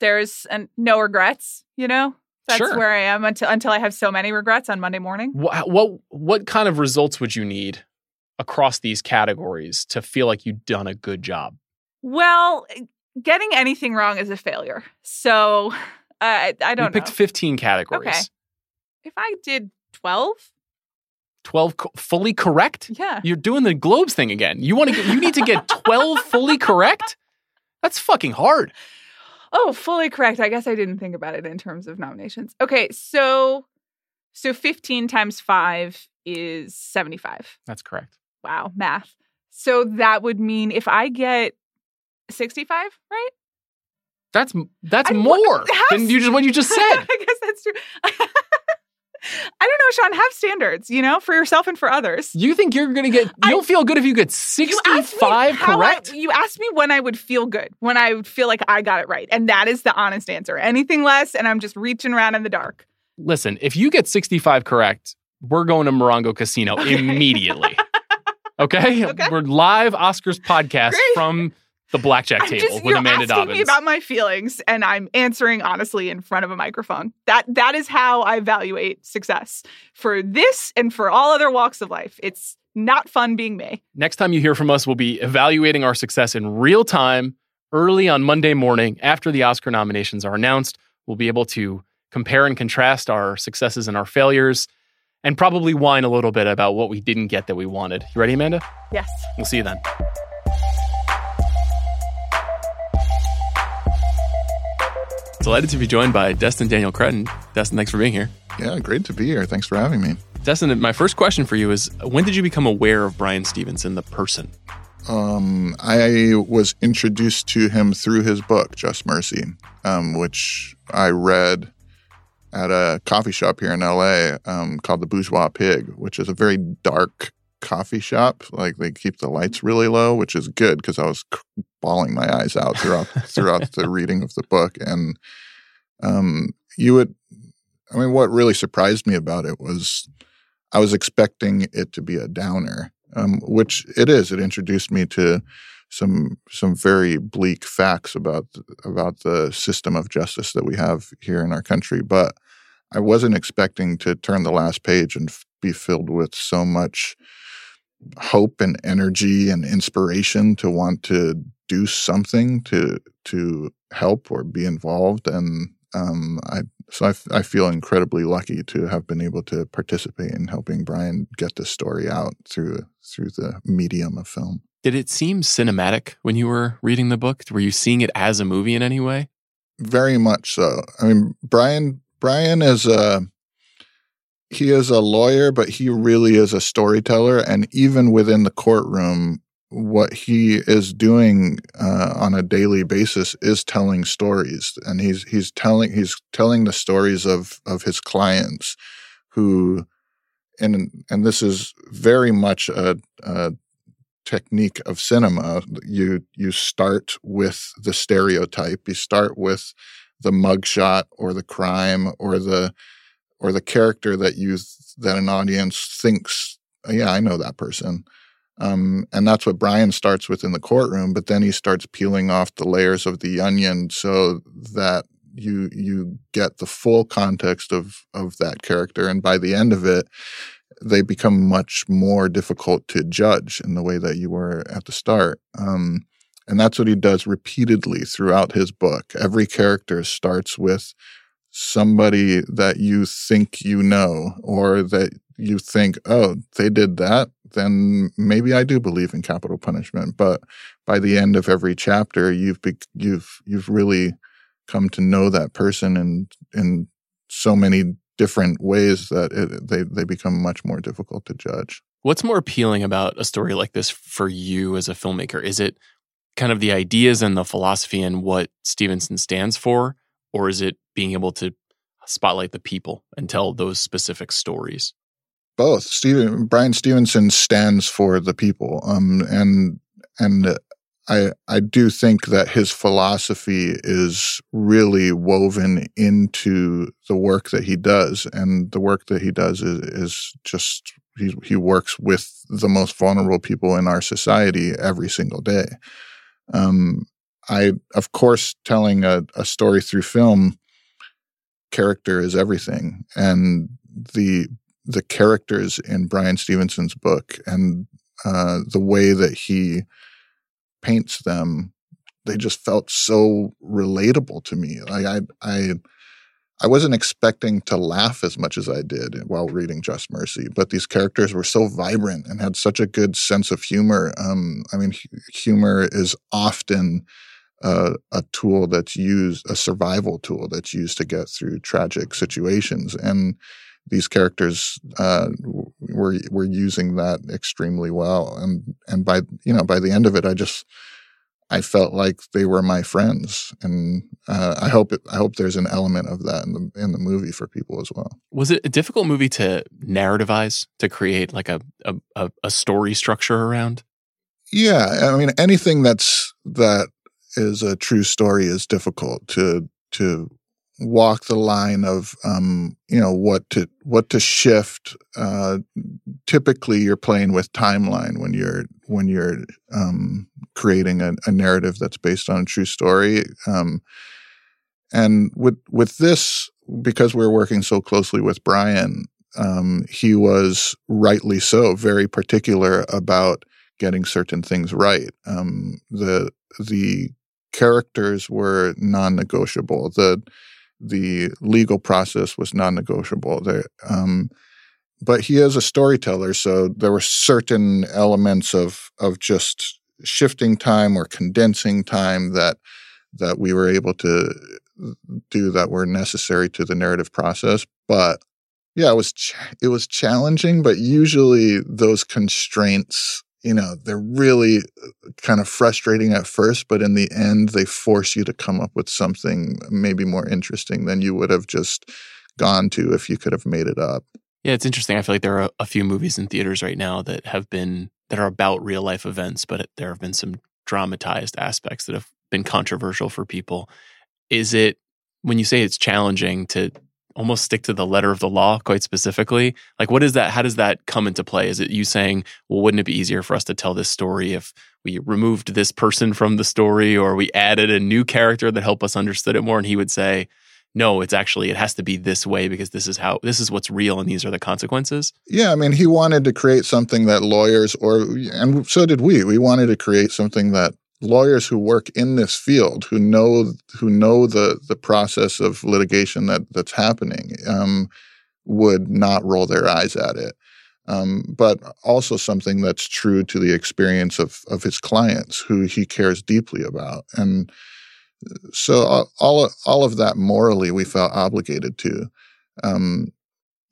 There's an, no regrets. You know, that's Sure. where I am until until I have so many regrets on Monday morning. what, what what kind of results would you need across these categories to feel like you've done a good job? Well, getting anything wrong is a failure. So uh, I I don't picked know 15 categories. Okay. if I did twelve. 12 co- fully correct? Yeah. You're doing the globes thing again. You want to get you need to get 12 fully correct? That's fucking hard. Oh, fully correct. I guess I didn't think about it in terms of nominations. Okay, so so 15 times 5 is 75. That's correct. Wow, math. So that would mean if I get 65, right? That's that's I- more how than you just what you just said. I guess that's true. I don't know, Sean. Have standards, you know, for yourself and for others. You think you're going to get you'll feel good if you get You asked me 65 I- correct? you asked me when I would feel good, when I would feel like I got it right. And that is the honest answer. Anything less, and I'm just reaching around in the dark. Listen, if you get 65 correct, we're going to Morongo Casino Okay. immediately. Okay? Okay. We're live Oscars podcast Great. from the blackjack I'm table just, with you're Amanda asking Dobbins. me about my feelings, and I'm answering honestly in front of a microphone. That that is how I evaluate success for this and for all other walks of life. It's not fun being me. Next time you hear from us, we'll be evaluating our success in real time, early on Monday morning after the Oscar nominations are announced. We'll be able to compare and contrast our successes and our failures and probably whine a little bit about what we didn't get that we wanted. You ready, Amanda? Yes. We'll see you then. Delighted to be joined by Destin Daniel Cretton. Destin, thanks for being here. Yeah, great to be here. Thanks for having me. Destin, my first question for you is when did you become aware of Bryan Stevenson, the person? Um, I was introduced to him through his book, Just Mercy, um, which I read at a coffee shop here in LA um, called the Bourgeois Pig, which is a very dark coffee shop. Like they keep the lights really low, which is good because I was bawling my eyes out throughout throughout the reading of the book. And um, you would, I mean, what really surprised me about it was I was expecting it to be a downer, um, which it is. It introduced me to some some very bleak facts about about the system of justice that we have here in our country. But I wasn't expecting to turn the last page and f- be filled with so much hope and energy and inspiration to want to do something to to help or be involved and um, I so I, f- I feel incredibly lucky to have been able to participate in helping Bryan get this story out through through the medium of film. Did it seem cinematic when you were reading the book? Were you seeing it as a movie in any way? Very much so. I mean, Bryan Bryan is a he is a lawyer, but he really is a storyteller. And even within the courtroom, what he is doing uh, on a daily basis is telling stories, and he's he's telling he's telling the stories of of his clients, who, and and this is very much a, a technique of cinema. You you start with the stereotype. You start with the mugshot or the crime or the or the character that you that an audience thinks, yeah, I know that person. Um, and that's what Bryan starts with in the courtroom, but then he starts peeling off the layers of the onion so that you you get the full context of of that character, and by the end of it, they become much more difficult to judge in the way that you were at the start. Um, and that's what he does repeatedly throughout his book. Every character starts with somebody that you think you know or that you think, oh, they did that, then maybe I do believe in capital punishment. But by the end of every chapter, you've be, you've you've really come to know that person in in so many different ways that it, they they become much more difficult to judge. What's more appealing about a story like this for you as a filmmaker? Is it kind of the ideas and the philosophy and what Stevenson stands for, or is it being able to spotlight the people and tell those specific stories? Both. Steven Bryan Stevenson stands for the people, um, and and I I do think that his philosophy is really woven into the work that he does, and the work that he does is, is just he he works with the most vulnerable people in our society every single day. Um, I of course telling a, a story through film, character is everything, and the the characters in Bryan Stevenson's book and uh, the way that he paints them, they just felt so relatable to me. Like I, I, I wasn't expecting to laugh as much as I did while reading Just Mercy, but these characters were so vibrant and had such a good sense of humor. Um, I mean, humor is often uh, a tool that's used, a survival tool that's used to get through tragic situations, and these characters uh, were were using that extremely well, and and by you know by the end of it, I just I felt like they were my friends, and uh, I hope it, I hope there's an element of that in the in the movie for people as well. Was it a difficult movie to narrativize to create like a a, a story structure around? Yeah, I mean anything that's that is a true story is difficult to to walk the line of um, you know what to what to shift. Uh, typically, you're playing with timeline when you're when you're um, creating a, a, narrative that's based on a true story. Um, and with with this, because we're working so closely with Bryan, um, he was rightly so very particular about getting certain things right. Um, the the characters were non-negotiable. The the legal process was non-negotiable. There, um, but he is a storyteller, so there were certain elements of of just shifting time or condensing time that that we were able to do that were necessary to the narrative process. But yeah, it was ch- it was challenging, but usually those constraints you know, they're really uh, kind of frustrating at first, but in the end, they force you to come up with something maybe more interesting than you would have just gone to if you could have made it up. Yeah, it's interesting. I feel like there are a few movies in theaters right now that have been that are about real life events, but there have been some dramatized aspects that have been controversial for people. Is it when you say it's challenging to almost stick to the letter of the law quite specifically? Like what is that how does that come into play? Is it you saying well wouldn't it be easier for us to tell this story if we removed this person from the story or we added a new character that helped us understood it more? And he would say no it's actually it has to be this way because this is how this is what's real and these are the consequences. Yeah i mean he wanted to create something that lawyers or and so did we. We wanted to create something that lawyers who work in this field who know who know the the process of litigation that that's happening um, would not roll their eyes at it. Um, but also something that's true to the experience of of his clients who he cares deeply about and so all all of that morally we felt obligated to um,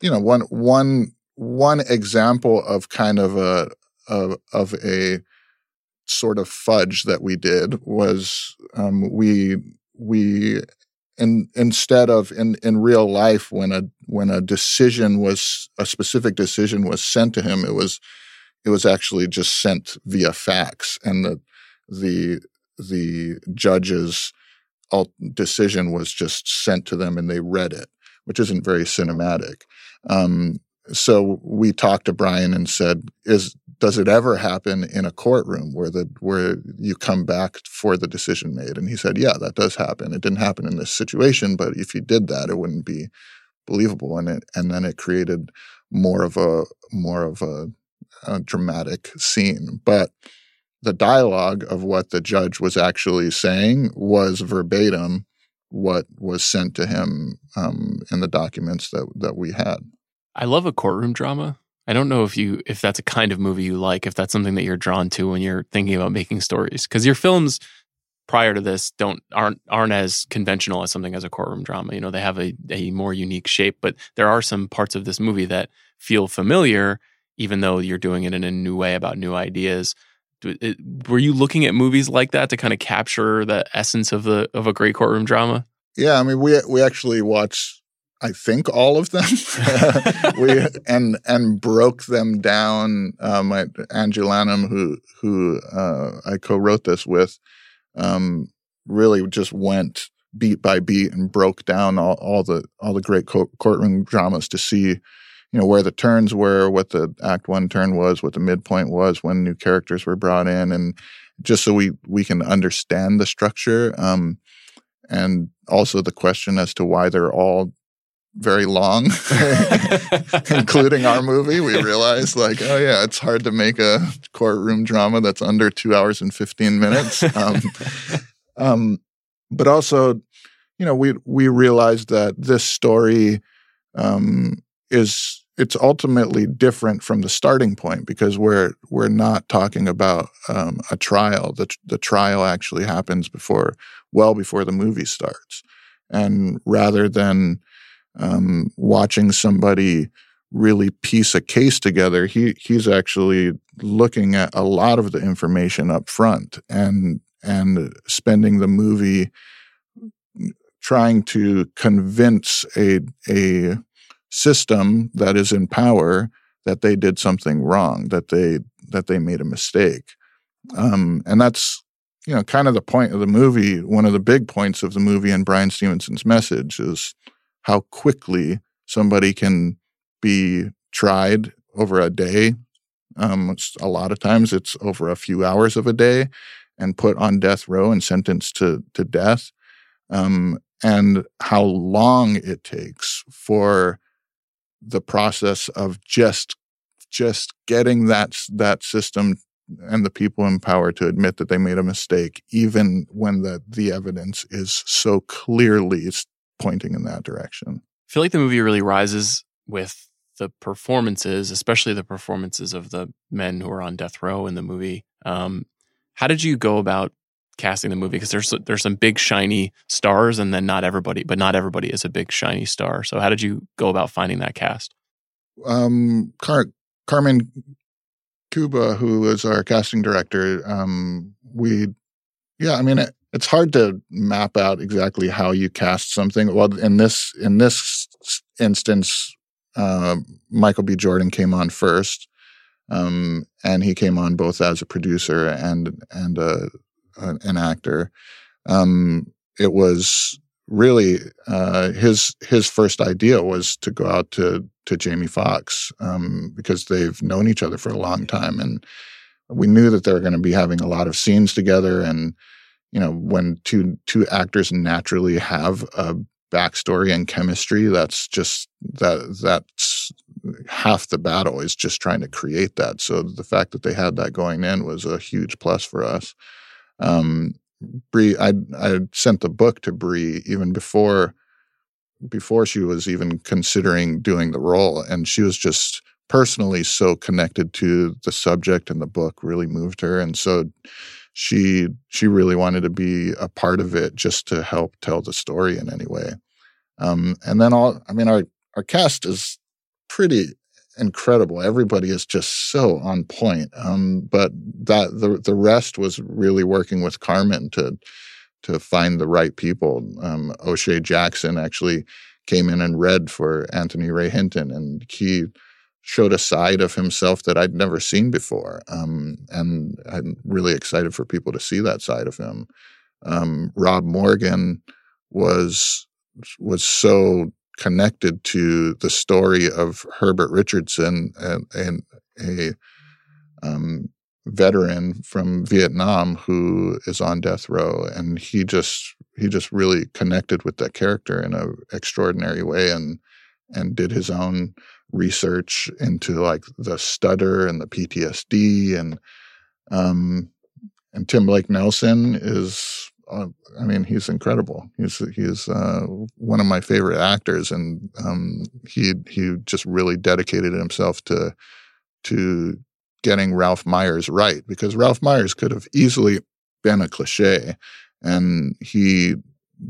you know one one one example of kind of a of, of a sort of fudge that we did was um, we we in, instead of in, in real life when a when a decision was a specific decision was sent to him it was it was actually just sent via fax. And the the the judge's decision was just sent to them and they read it which isn't very cinematic. Um, so we talked to Bryan and said, "Is does it ever happen in a courtroom where the where you come back for the decision made?" And he said, "Yeah, that does happen. It didn't happen in this situation, but if you did that, it wouldn't be believable." And it and then it created more of a more of a, a dramatic scene, but the dialogue of what the judge was actually saying was verbatim what was sent to him um, in the documents that that we had. I love a courtroom drama. I don't know if you if that's a kind of movie you like, if that's something that you're drawn to when you're thinking about making stories. Because your films prior to this don't aren't aren't as conventional as something as a courtroom drama. You know, they have a, a more unique shape, but there are some parts of this movie that feel familiar, even though you're doing it in a new way about new ideas. It, eh, were you looking at movies like that to kind of capture the essence of the of a great courtroom drama? Yeah, I mean, we we actually watched, I think, all of them. we and and broke them down. Um, I, Andrew Lanham, who who uh, I co-wrote this with, um, really just went beat by beat and broke down all, all the all the great co- courtroom dramas to see you know where the turns were what the act one turn was what the midpoint was when new characters were brought in and just so we we can understand the structure um, and also the question as to why they're all very long, including our movie. We realized, like, oh yeah, it's hard to make a courtroom drama that's under two hours and fifteen minutes. Um, um, but also, you know, we we realized that this story um, is it's ultimately different from the starting point because we're we're not talking about um, a trial. The the trial actually happens before, well before the movie starts, and rather than um, watching somebody really piece a case together, he he's actually looking at a lot of the information up front and and spending the movie trying to convince a a system that is in power that they did something wrong, that they that they made a mistake, um, and that's you know kind of the point of the movie. One of the big points of the movie and Bryan Stevenson's message is how quickly somebody can be tried over a day. Um, a lot of times it's over a few hours of a day and put on death row and sentenced to, to death. Um, and how long it takes for the process of just just getting that that system and the people in power to admit that they made a mistake, even when the the evidence is so clearly pointing in that direction. I feel like the movie really rises with the performances, especially the performances of the men who are on death row in the movie. Um, how did you go about casting the movie? Because there's there's some big shiny stars, and then not everybody, but not everybody is a big shiny star. So how did you go about finding that cast? Um, Car- Carmen Cuba, who is our casting director, um, we, yeah, I mean, it, it's hard to map out exactly how you cast something. Well, in this in this instance, uh, Michael B. Jordan came on first, um, and he came on both as a producer and and a, a, an actor. Um, it was really uh, his his first idea was to go out to to Jamie Foxx um, because they've known each other for a long time, and we knew that they were going to be having a lot of scenes together and you know when two two actors naturally have a backstory and chemistry that's just that that's half the battle is just trying to create that. So the fact that they had that going in was a huge plus for us. Um Brie I I sent the book to Brie even before before she was even considering doing the role and she was just personally so connected to the subject and the book really moved her and so she she really wanted to be a part of it just to help tell the story in any way. Um, and then all I mean our our cast is pretty incredible. Everybody is just so on point. Um, but that the the rest was really working with Carmen to to find the right people. Um, O'Shea Jackson actually came in and read for Anthony Ray Hinton, and he showed a side of himself that I'd never seen before. Um, and I'm really excited for people to see that side of him. Um, Rob Morgan was was so connected to the story of Herbert Richardson and, and a um, veteran from Vietnam who is on death row, and he just he just really connected with that character in an extraordinary way, and and did his own research into like the stutter and the PTSD and um and Tim Blake Nelson is uh, I mean, he's incredible. He's he's uh, one of my favorite actors, and um, he he just really dedicated himself to to getting Ralph Myers right because Ralph Myers could have easily been a cliche, and he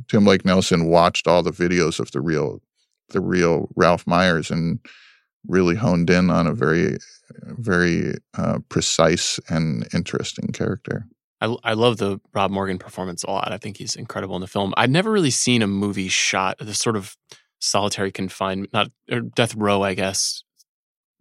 Tim Blake Nelson watched all the videos of the real the real Ralph Myers and really honed in on a very very uh, precise and interesting character. I, I love the Rob Morgan performance a lot. I think he's incredible in the film. I'd never really seen a movie shot the sort of solitary confinement, not or death row, I guess,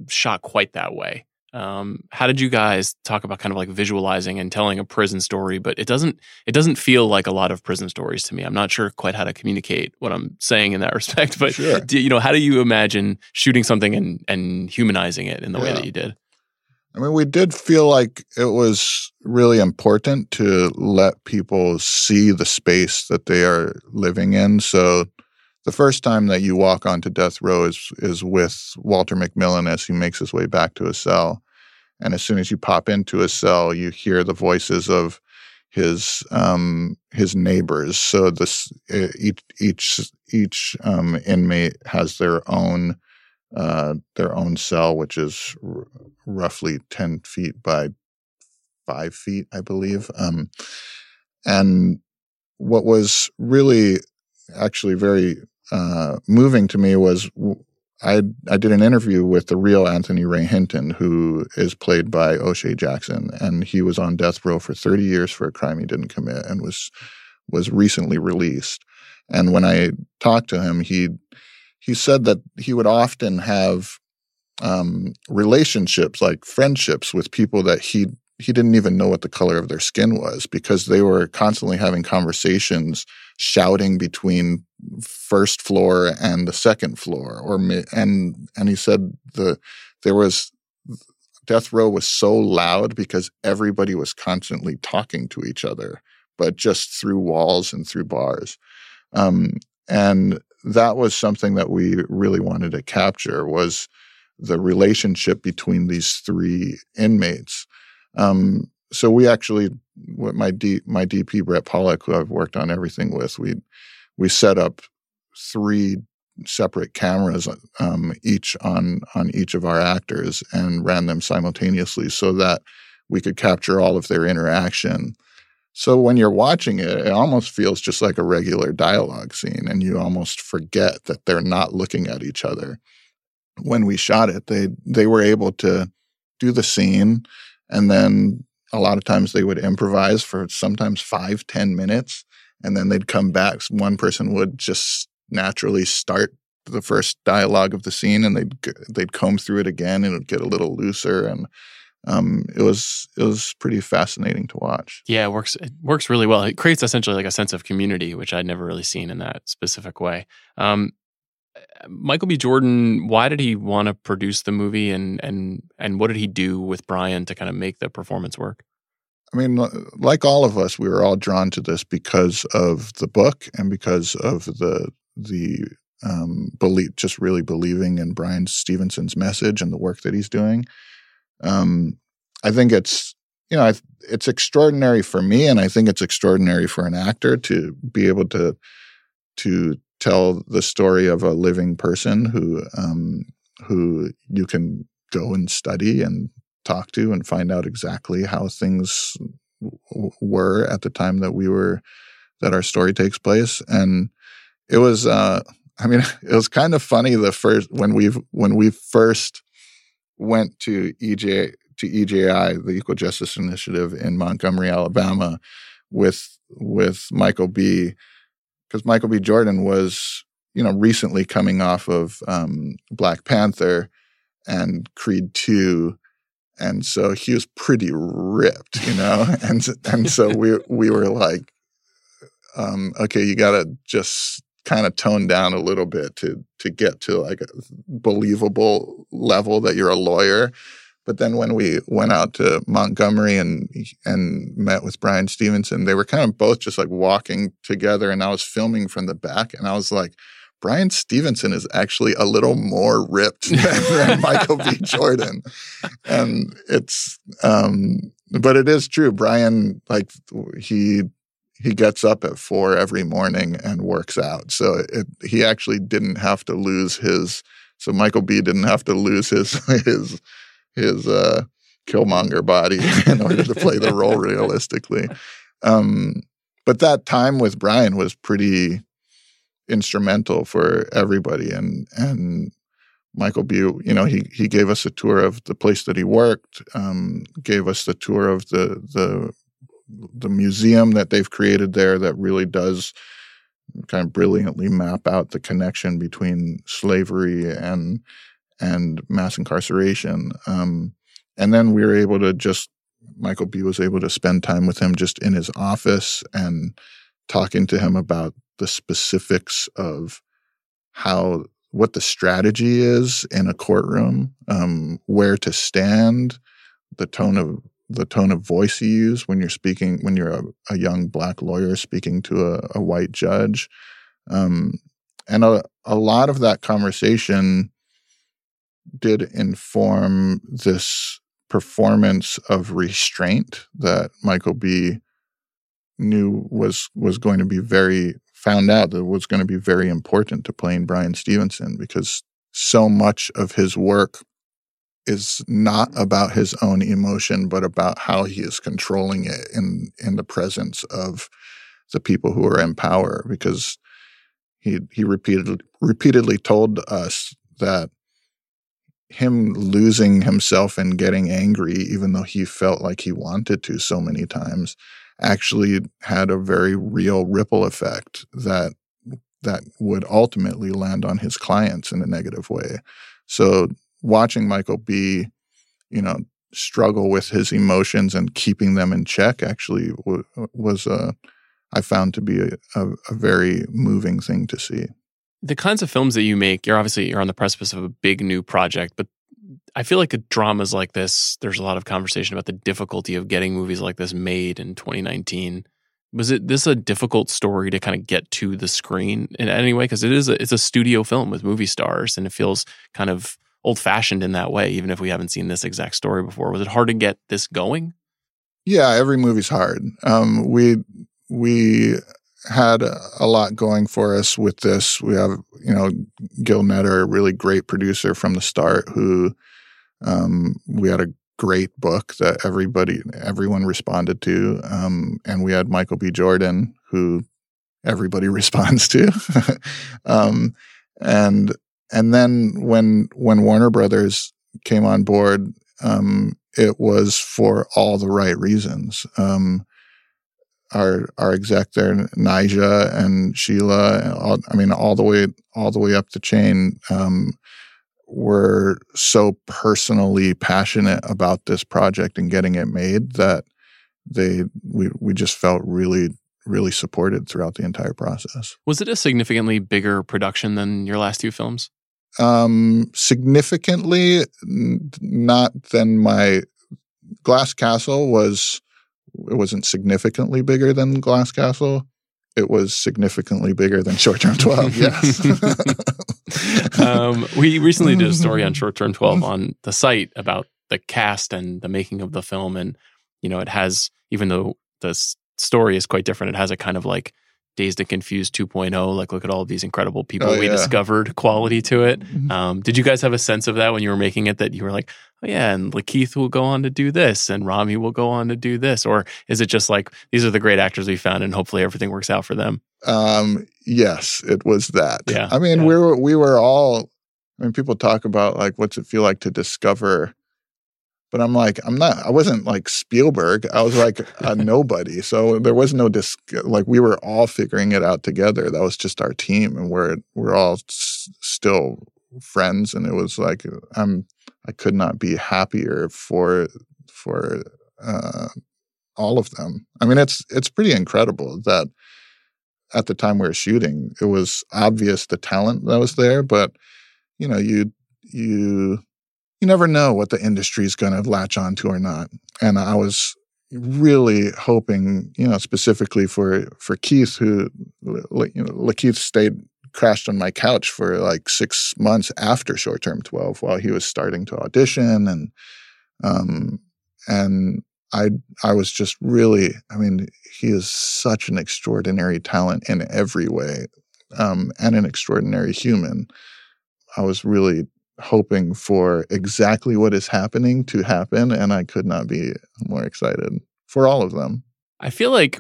shot quite that way. Um, how did you guys talk about kind of like visualizing and telling a prison story? But it doesn't it doesn't feel like a lot of prison stories to me. I'm not sure quite how to communicate what I'm saying in that respect. But Sure. do, you know, how do you imagine shooting something and and humanizing it in the way that you did? I mean, we did feel like it was really important to let people see the space that they are living in. So the first time that you walk onto death row is is with Walter McMillian as he makes his way back to his cell. And as soon as you pop into his cell, you hear the voices of his um, his neighbors. So this each each each um, inmate has their own uh, their own cell, which is r- roughly 10 feet by five feet, I believe. Um, and what was really actually very uh, moving to me was I, I did an interview with the real Anthony Ray Hinton, who is played by O'Shea Jackson, and he was on death row for 30 years for a crime he didn't commit and was was recently released. And when I talked to him, he he said that he would often have um, relationships, like friendships, with people that he he didn't even know what the color of their skin was because they were constantly having conversations, shouting between first floor and the second floor, or and and he said the there was death row was so loud because everybody was constantly talking to each other, but just through walls and through bars. Um, and that was something that we really wanted to capture was the relationship between these three inmates. Um, so we actually, my D, my DP Brett Pawlak, who I've worked on everything with, we we set up three separate cameras, um, each on on each of our actors, and ran them simultaneously so that we could capture all of their interaction. So when you're watching it, it almost feels just like a regular dialogue scene, and you almost forget that they're not looking at each other. When we shot it, they they were able to do the scene, and then a lot of times they would improvise for sometimes five, ten minutes, and then they'd come back. One person would just naturally start the first dialogue of the scene, and they'd they'd comb through it again, and it'd get a little looser, and um, it was it was pretty fascinating to watch. Yeah, it works. It works really well. It creates essentially like a sense of community, which I'd never really seen in that specific way. Um, Michael B. Jordan, why did he want to produce the movie, and and and what did he do with Bryan to kind of make the performance work? I mean, like all of us, we were all drawn to this because of the book and because of the the um, belief, just really believing in Bryan Stevenson's message and the work that he's doing. Um, I think it's you know it's extraordinary for me, and I think it's extraordinary for an actor to be able to to tell the story of a living person who um, who you can go and study and talk to and find out exactly how things w- were at the time that we were that our story takes place. And it was uh i mean it was kind of funny the first when we when we first went to EJ to EJI the Equal Justice Initiative in Montgomery Alabama with with Michael B because Michael B Jordan was you know recently coming off of um Black Panther and Creed 2 and so he was pretty ripped, you know, and and so we we were like, um, okay, you got to just kind of tone down a little bit to to get to like a believable level that you're a lawyer. But then when we went out to Montgomery and and met with Bryan Stevenson, they were kind of both just like walking together, and I was filming from the back, and I was like. Bryan Stevenson is actually a little more ripped than, Michael B. Jordan. And it's, um, but it is true. Bryan, like he, he gets up at four every morning and works out. So it, he actually didn't have to lose his. So Michael B didn't have to lose his his his uh, Killmonger body in order to play the role realistically. Um, but that time with Bryan was pretty instrumental for everybody, and and Michael B, you know, he he gave us a tour of the place that he worked, um, gave us the tour of the the the museum that they've created there that really does kind of brilliantly map out the connection between slavery and and mass incarceration. Um, and then we were able to just Michael B was able to spend time with him just in his office and talking to him about the specifics of how what the strategy is in a courtroom, um, where to stand, the tone of the tone of voice you use when you're speaking when you're a, a young black lawyer speaking to a, a white judge, um, and a, a lot of that conversation did inform this performance of restraint that Michael B. knew was was going to be very found out that was going to be very important to playing Bryan Stevenson because so much of his work is not about his own emotion but about how he is controlling it in in the presence of the people who are in power because he he repeatedly repeatedly told us that him losing himself and getting angry, even though he felt like he wanted to so many times, actually had a very real ripple effect that that would ultimately land on his clients in a negative way. So watching Michael B, you know, struggle with his emotions and keeping them in check actually w- was a I found to be a, a, a very moving thing to see the kinds of films that you make, you're obviously you're on the precipice of a big new project, but I feel like the dramas like this, there's a lot of conversation about the difficulty of getting movies like this made in 2019. Was it this a difficult story to kind of get to the screen in any way? Because it is a, it's a studio film with movie stars, and it feels kind of old fashioned in that way. Even if we haven't seen this exact story before, was it hard to get this going? Yeah, every movie's hard. Um, we we had a lot going for us with this. We have, you know, Gil Netter, a really great producer from the start, who um, we had a great book that everybody, everyone responded to, um, and we had Michael B. Jordan, who everybody responds to, um, and and then when when Warner Brothers came on board, um, it was for all the right reasons. Um, our our exec there, Niija and Sheila, all, I mean, all the way all the way up the chain, um, were so personally passionate about this project and getting it made that they we we just felt really really supported throughout the entire process. Was it a significantly bigger production than your last two films? Um, significantly, n- not than my Glass Castle was it wasn't significantly bigger than Glass Castle. It was significantly bigger than Short Term 12, yes. um, we recently did a story on Short Term 12 on the site about the cast and the making of the film. And, you know, it has, even though the story is quite different, it has a kind of like Dazed and Confused 2.0. Like, look at all these incredible people oh, we yeah. discovered quality to it. Mm-hmm. Um, did you guys have a sense of that when you were making it that you were like, oh, yeah, and Lakeith will go on to do this and Rami will go on to do this? Or is it just like, these are the great actors we found and hopefully everything works out for them? Um, yes, it was that. Yeah. I mean, yeah. we were, we were all, I mean, people talk about like, what's it feel like to discover but I'm like, I'm not, I wasn't like Spielberg. I was like a nobody. So there was no disc, like we were all figuring it out together. That was just our team. And we're, we're all s- still friends. And it was like, I'm, I could not be happier for, for, uh, all of them. I mean, it's, it's pretty incredible that at the time we were shooting, it was obvious the talent that was there, but you know, you, you, you never know what the industry is going to latch onto or not. And I was really hoping, you know, specifically for for Keith, who you know, Lakeith stayed crashed on my couch for like six months after short term twelve while he was starting to audition and um and I I was just really I mean he is such an extraordinary talent in every way um, and an extraordinary human. I was really hoping for exactly what is happening to happen, and I could not be more excited for all of them. I feel like,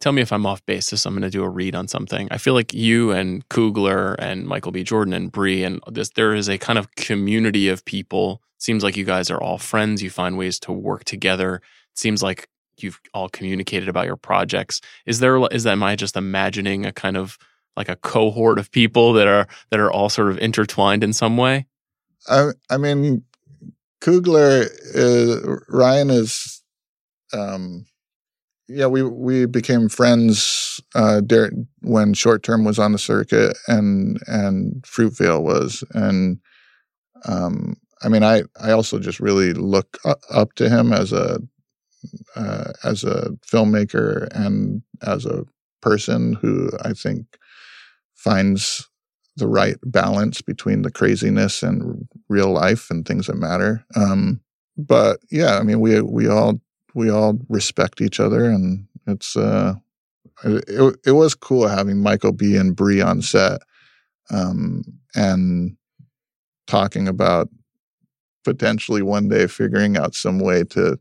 tell me if I'm off basis. I'm going to do a read on something. I feel like you and Coogler and Michael B. Jordan and Brie and this, there is a kind of community of people. Seems like you guys are all friends. You find ways to work together. It seems like you've all communicated about your projects. Is there is that am I just imagining a kind of like a cohort of people that are that are all sort of intertwined in some way? I I mean, Coogler is, Ryan is, um, yeah, we we became friends uh, when short term was on the circuit and and Fruitvale was, and um, I mean, I I also just really look up to him as a uh, as a filmmaker and as a person who I think finds the right balance between the craziness and real life and things that matter. Um, but yeah, I mean, we we all we all respect each other, and it's uh, it it was cool having Michael B and Brie on set, um, and talking about potentially one day figuring out some way to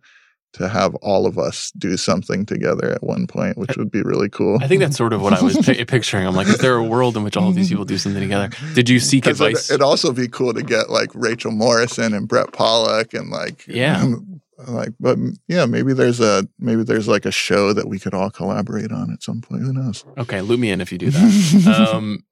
to have all of us do something together at one point, which would be really cool. I think that's sort of what I was p- picturing. I'm like, is there a world in which all of these people do something together? Did you seek advice? It, would also be cool to get like Rachel Morrison and Brett Pawlak and like yeah, like but yeah, maybe there's a maybe there's like a show that we could all collaborate on at some point. Who knows? Okay, loop me in if you do that. um,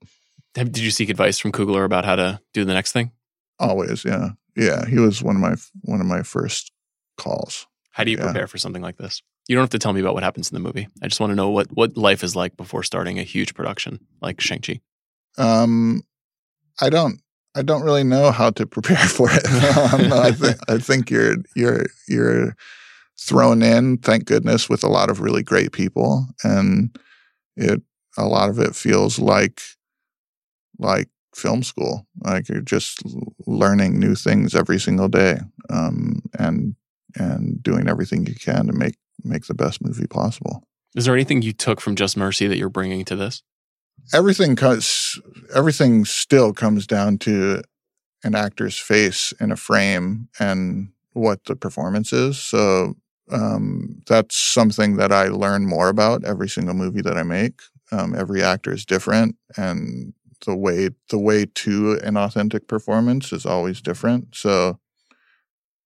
did you seek advice from Coogler about how to do the next thing? Always, yeah, yeah. He was one of my one of my first calls. How do you yeah. prepare for something like this? You don't have to tell me about what happens in the movie. I just want to know what what life is like before starting a huge production like Shang Chi. Um, I don't. I don't really know how to prepare for it. um, I think I think you're you're you're thrown in. Thank goodness with a lot of really great people, and it a lot of it feels like like film school. Like you're just learning new things every single day, um, and and doing everything you can to make make the best movie possible. Is there anything you took from Just Mercy that you're bringing to this? Everything comes. Everything still comes down to an actor's face in a frame and what the performance is. So um, that's something that I learn more about every single movie that I make. Um, every actor is different, and the way the way to an authentic performance is always different. So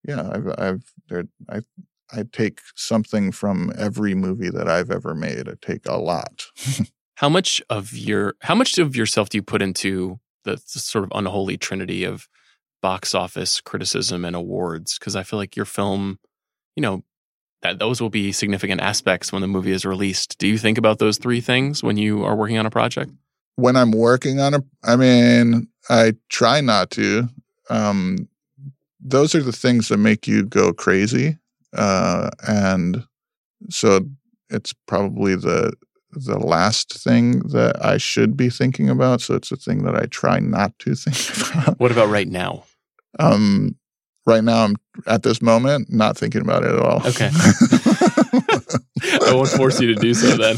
yeah, I've, I've, there, I, I take something from every movie that I've ever made. I take a lot. how much of your, how much of yourself do you put into the, the sort of unholy trinity of box office criticism and awards? Because I feel like your film, you know, that those will be significant aspects when the movie is released. Do you think about those three things when you are working on a project? When I'm working on a, I mean, I try not to. Um, those are the things that make you go crazy. Uh, and so it's probably the the last thing that I should be thinking about. So it's a thing that I try not to think about. What about right now? Um, right now, I'm at this moment not thinking about it at all. Okay. I won't force you to do so then.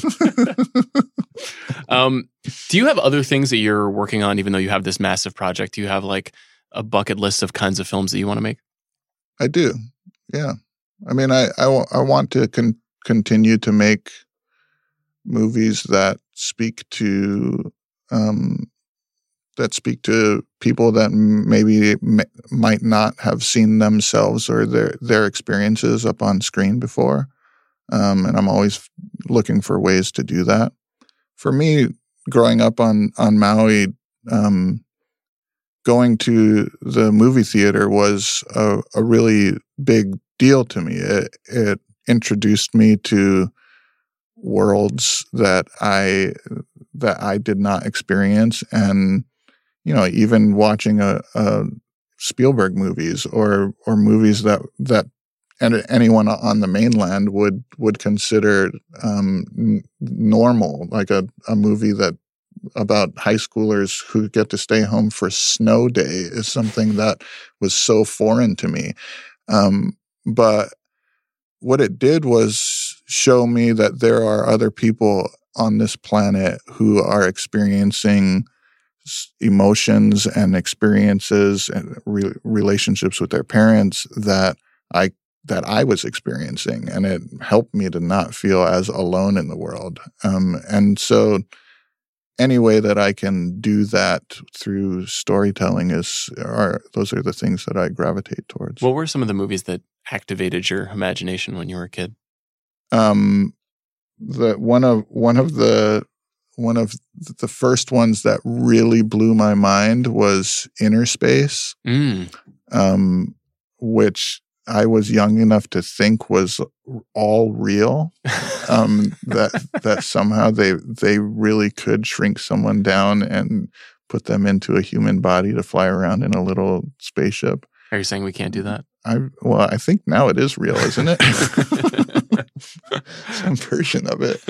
um, do you have other things that you're working on, even though you have this massive project? Do you have like a bucket list of kinds of films that you want to make? I do. Yeah. I mean, I, I, I want to con- continue to make movies that speak to, um, that speak to people that maybe may, might not have seen themselves or their, their experiences up on screen before. Um, and I'm always looking for ways to do that. For me, growing up on, on Maui, um, going to the movie theater was a, a really big deal to me. It, it introduced me to worlds that I that I did not experience, and you know, even watching a, a Spielberg movies or or movies that that and anyone on the mainland would would consider um, normal, like a, a movie that about high schoolers who get to stay home for snow day is something that was so foreign to me. Um, but what it did was show me that there are other people on this planet who are experiencing emotions and experiences and re- relationships with their parents that I that I was experiencing, and it helped me to not feel as alone in the world. Um, and so, any way that I can do that through storytelling is are those are the things that I gravitate towards. What were some of the movies that activated your imagination when you were a kid? Um, the one of one of the one of the first ones that really blew my mind was Innerspace, Mm. um, which I was young enough to think was all real. Um, that that somehow they they really could shrink someone down and put them into a human body to fly around in a little spaceship. Are you saying we can't do that? I well, I think now it is real, isn't it? Some version of it.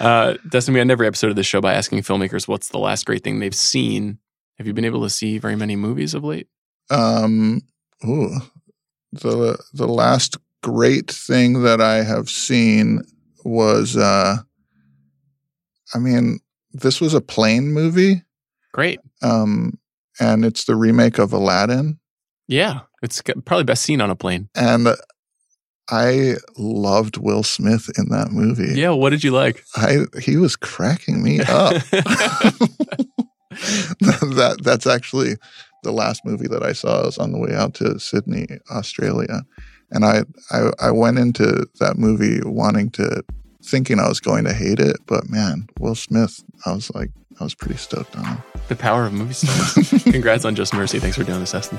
uh, Destin, we end every episode of the show by asking filmmakers what's the last great thing they've seen. Have you been able to see very many movies of late? Um, ooh, the the last great thing that I have seen was, uh, I mean, this was a plane movie, Great. um, and it's the remake of Aladdin, Yeah. It's probably best seen on a plane. and I loved Will Smith in that movie. Yeah. What did you like? I he was cracking me up. that that's actually the last movie that I saw. Was on the way out to Sydney, Australia, and I I, I went into that movie wanting to thinking I was going to hate it, but man, Will Smith, I was like I was pretty stoked on him. the power of movie stars. Congrats on Just Mercy. Thanks for doing this, Destin.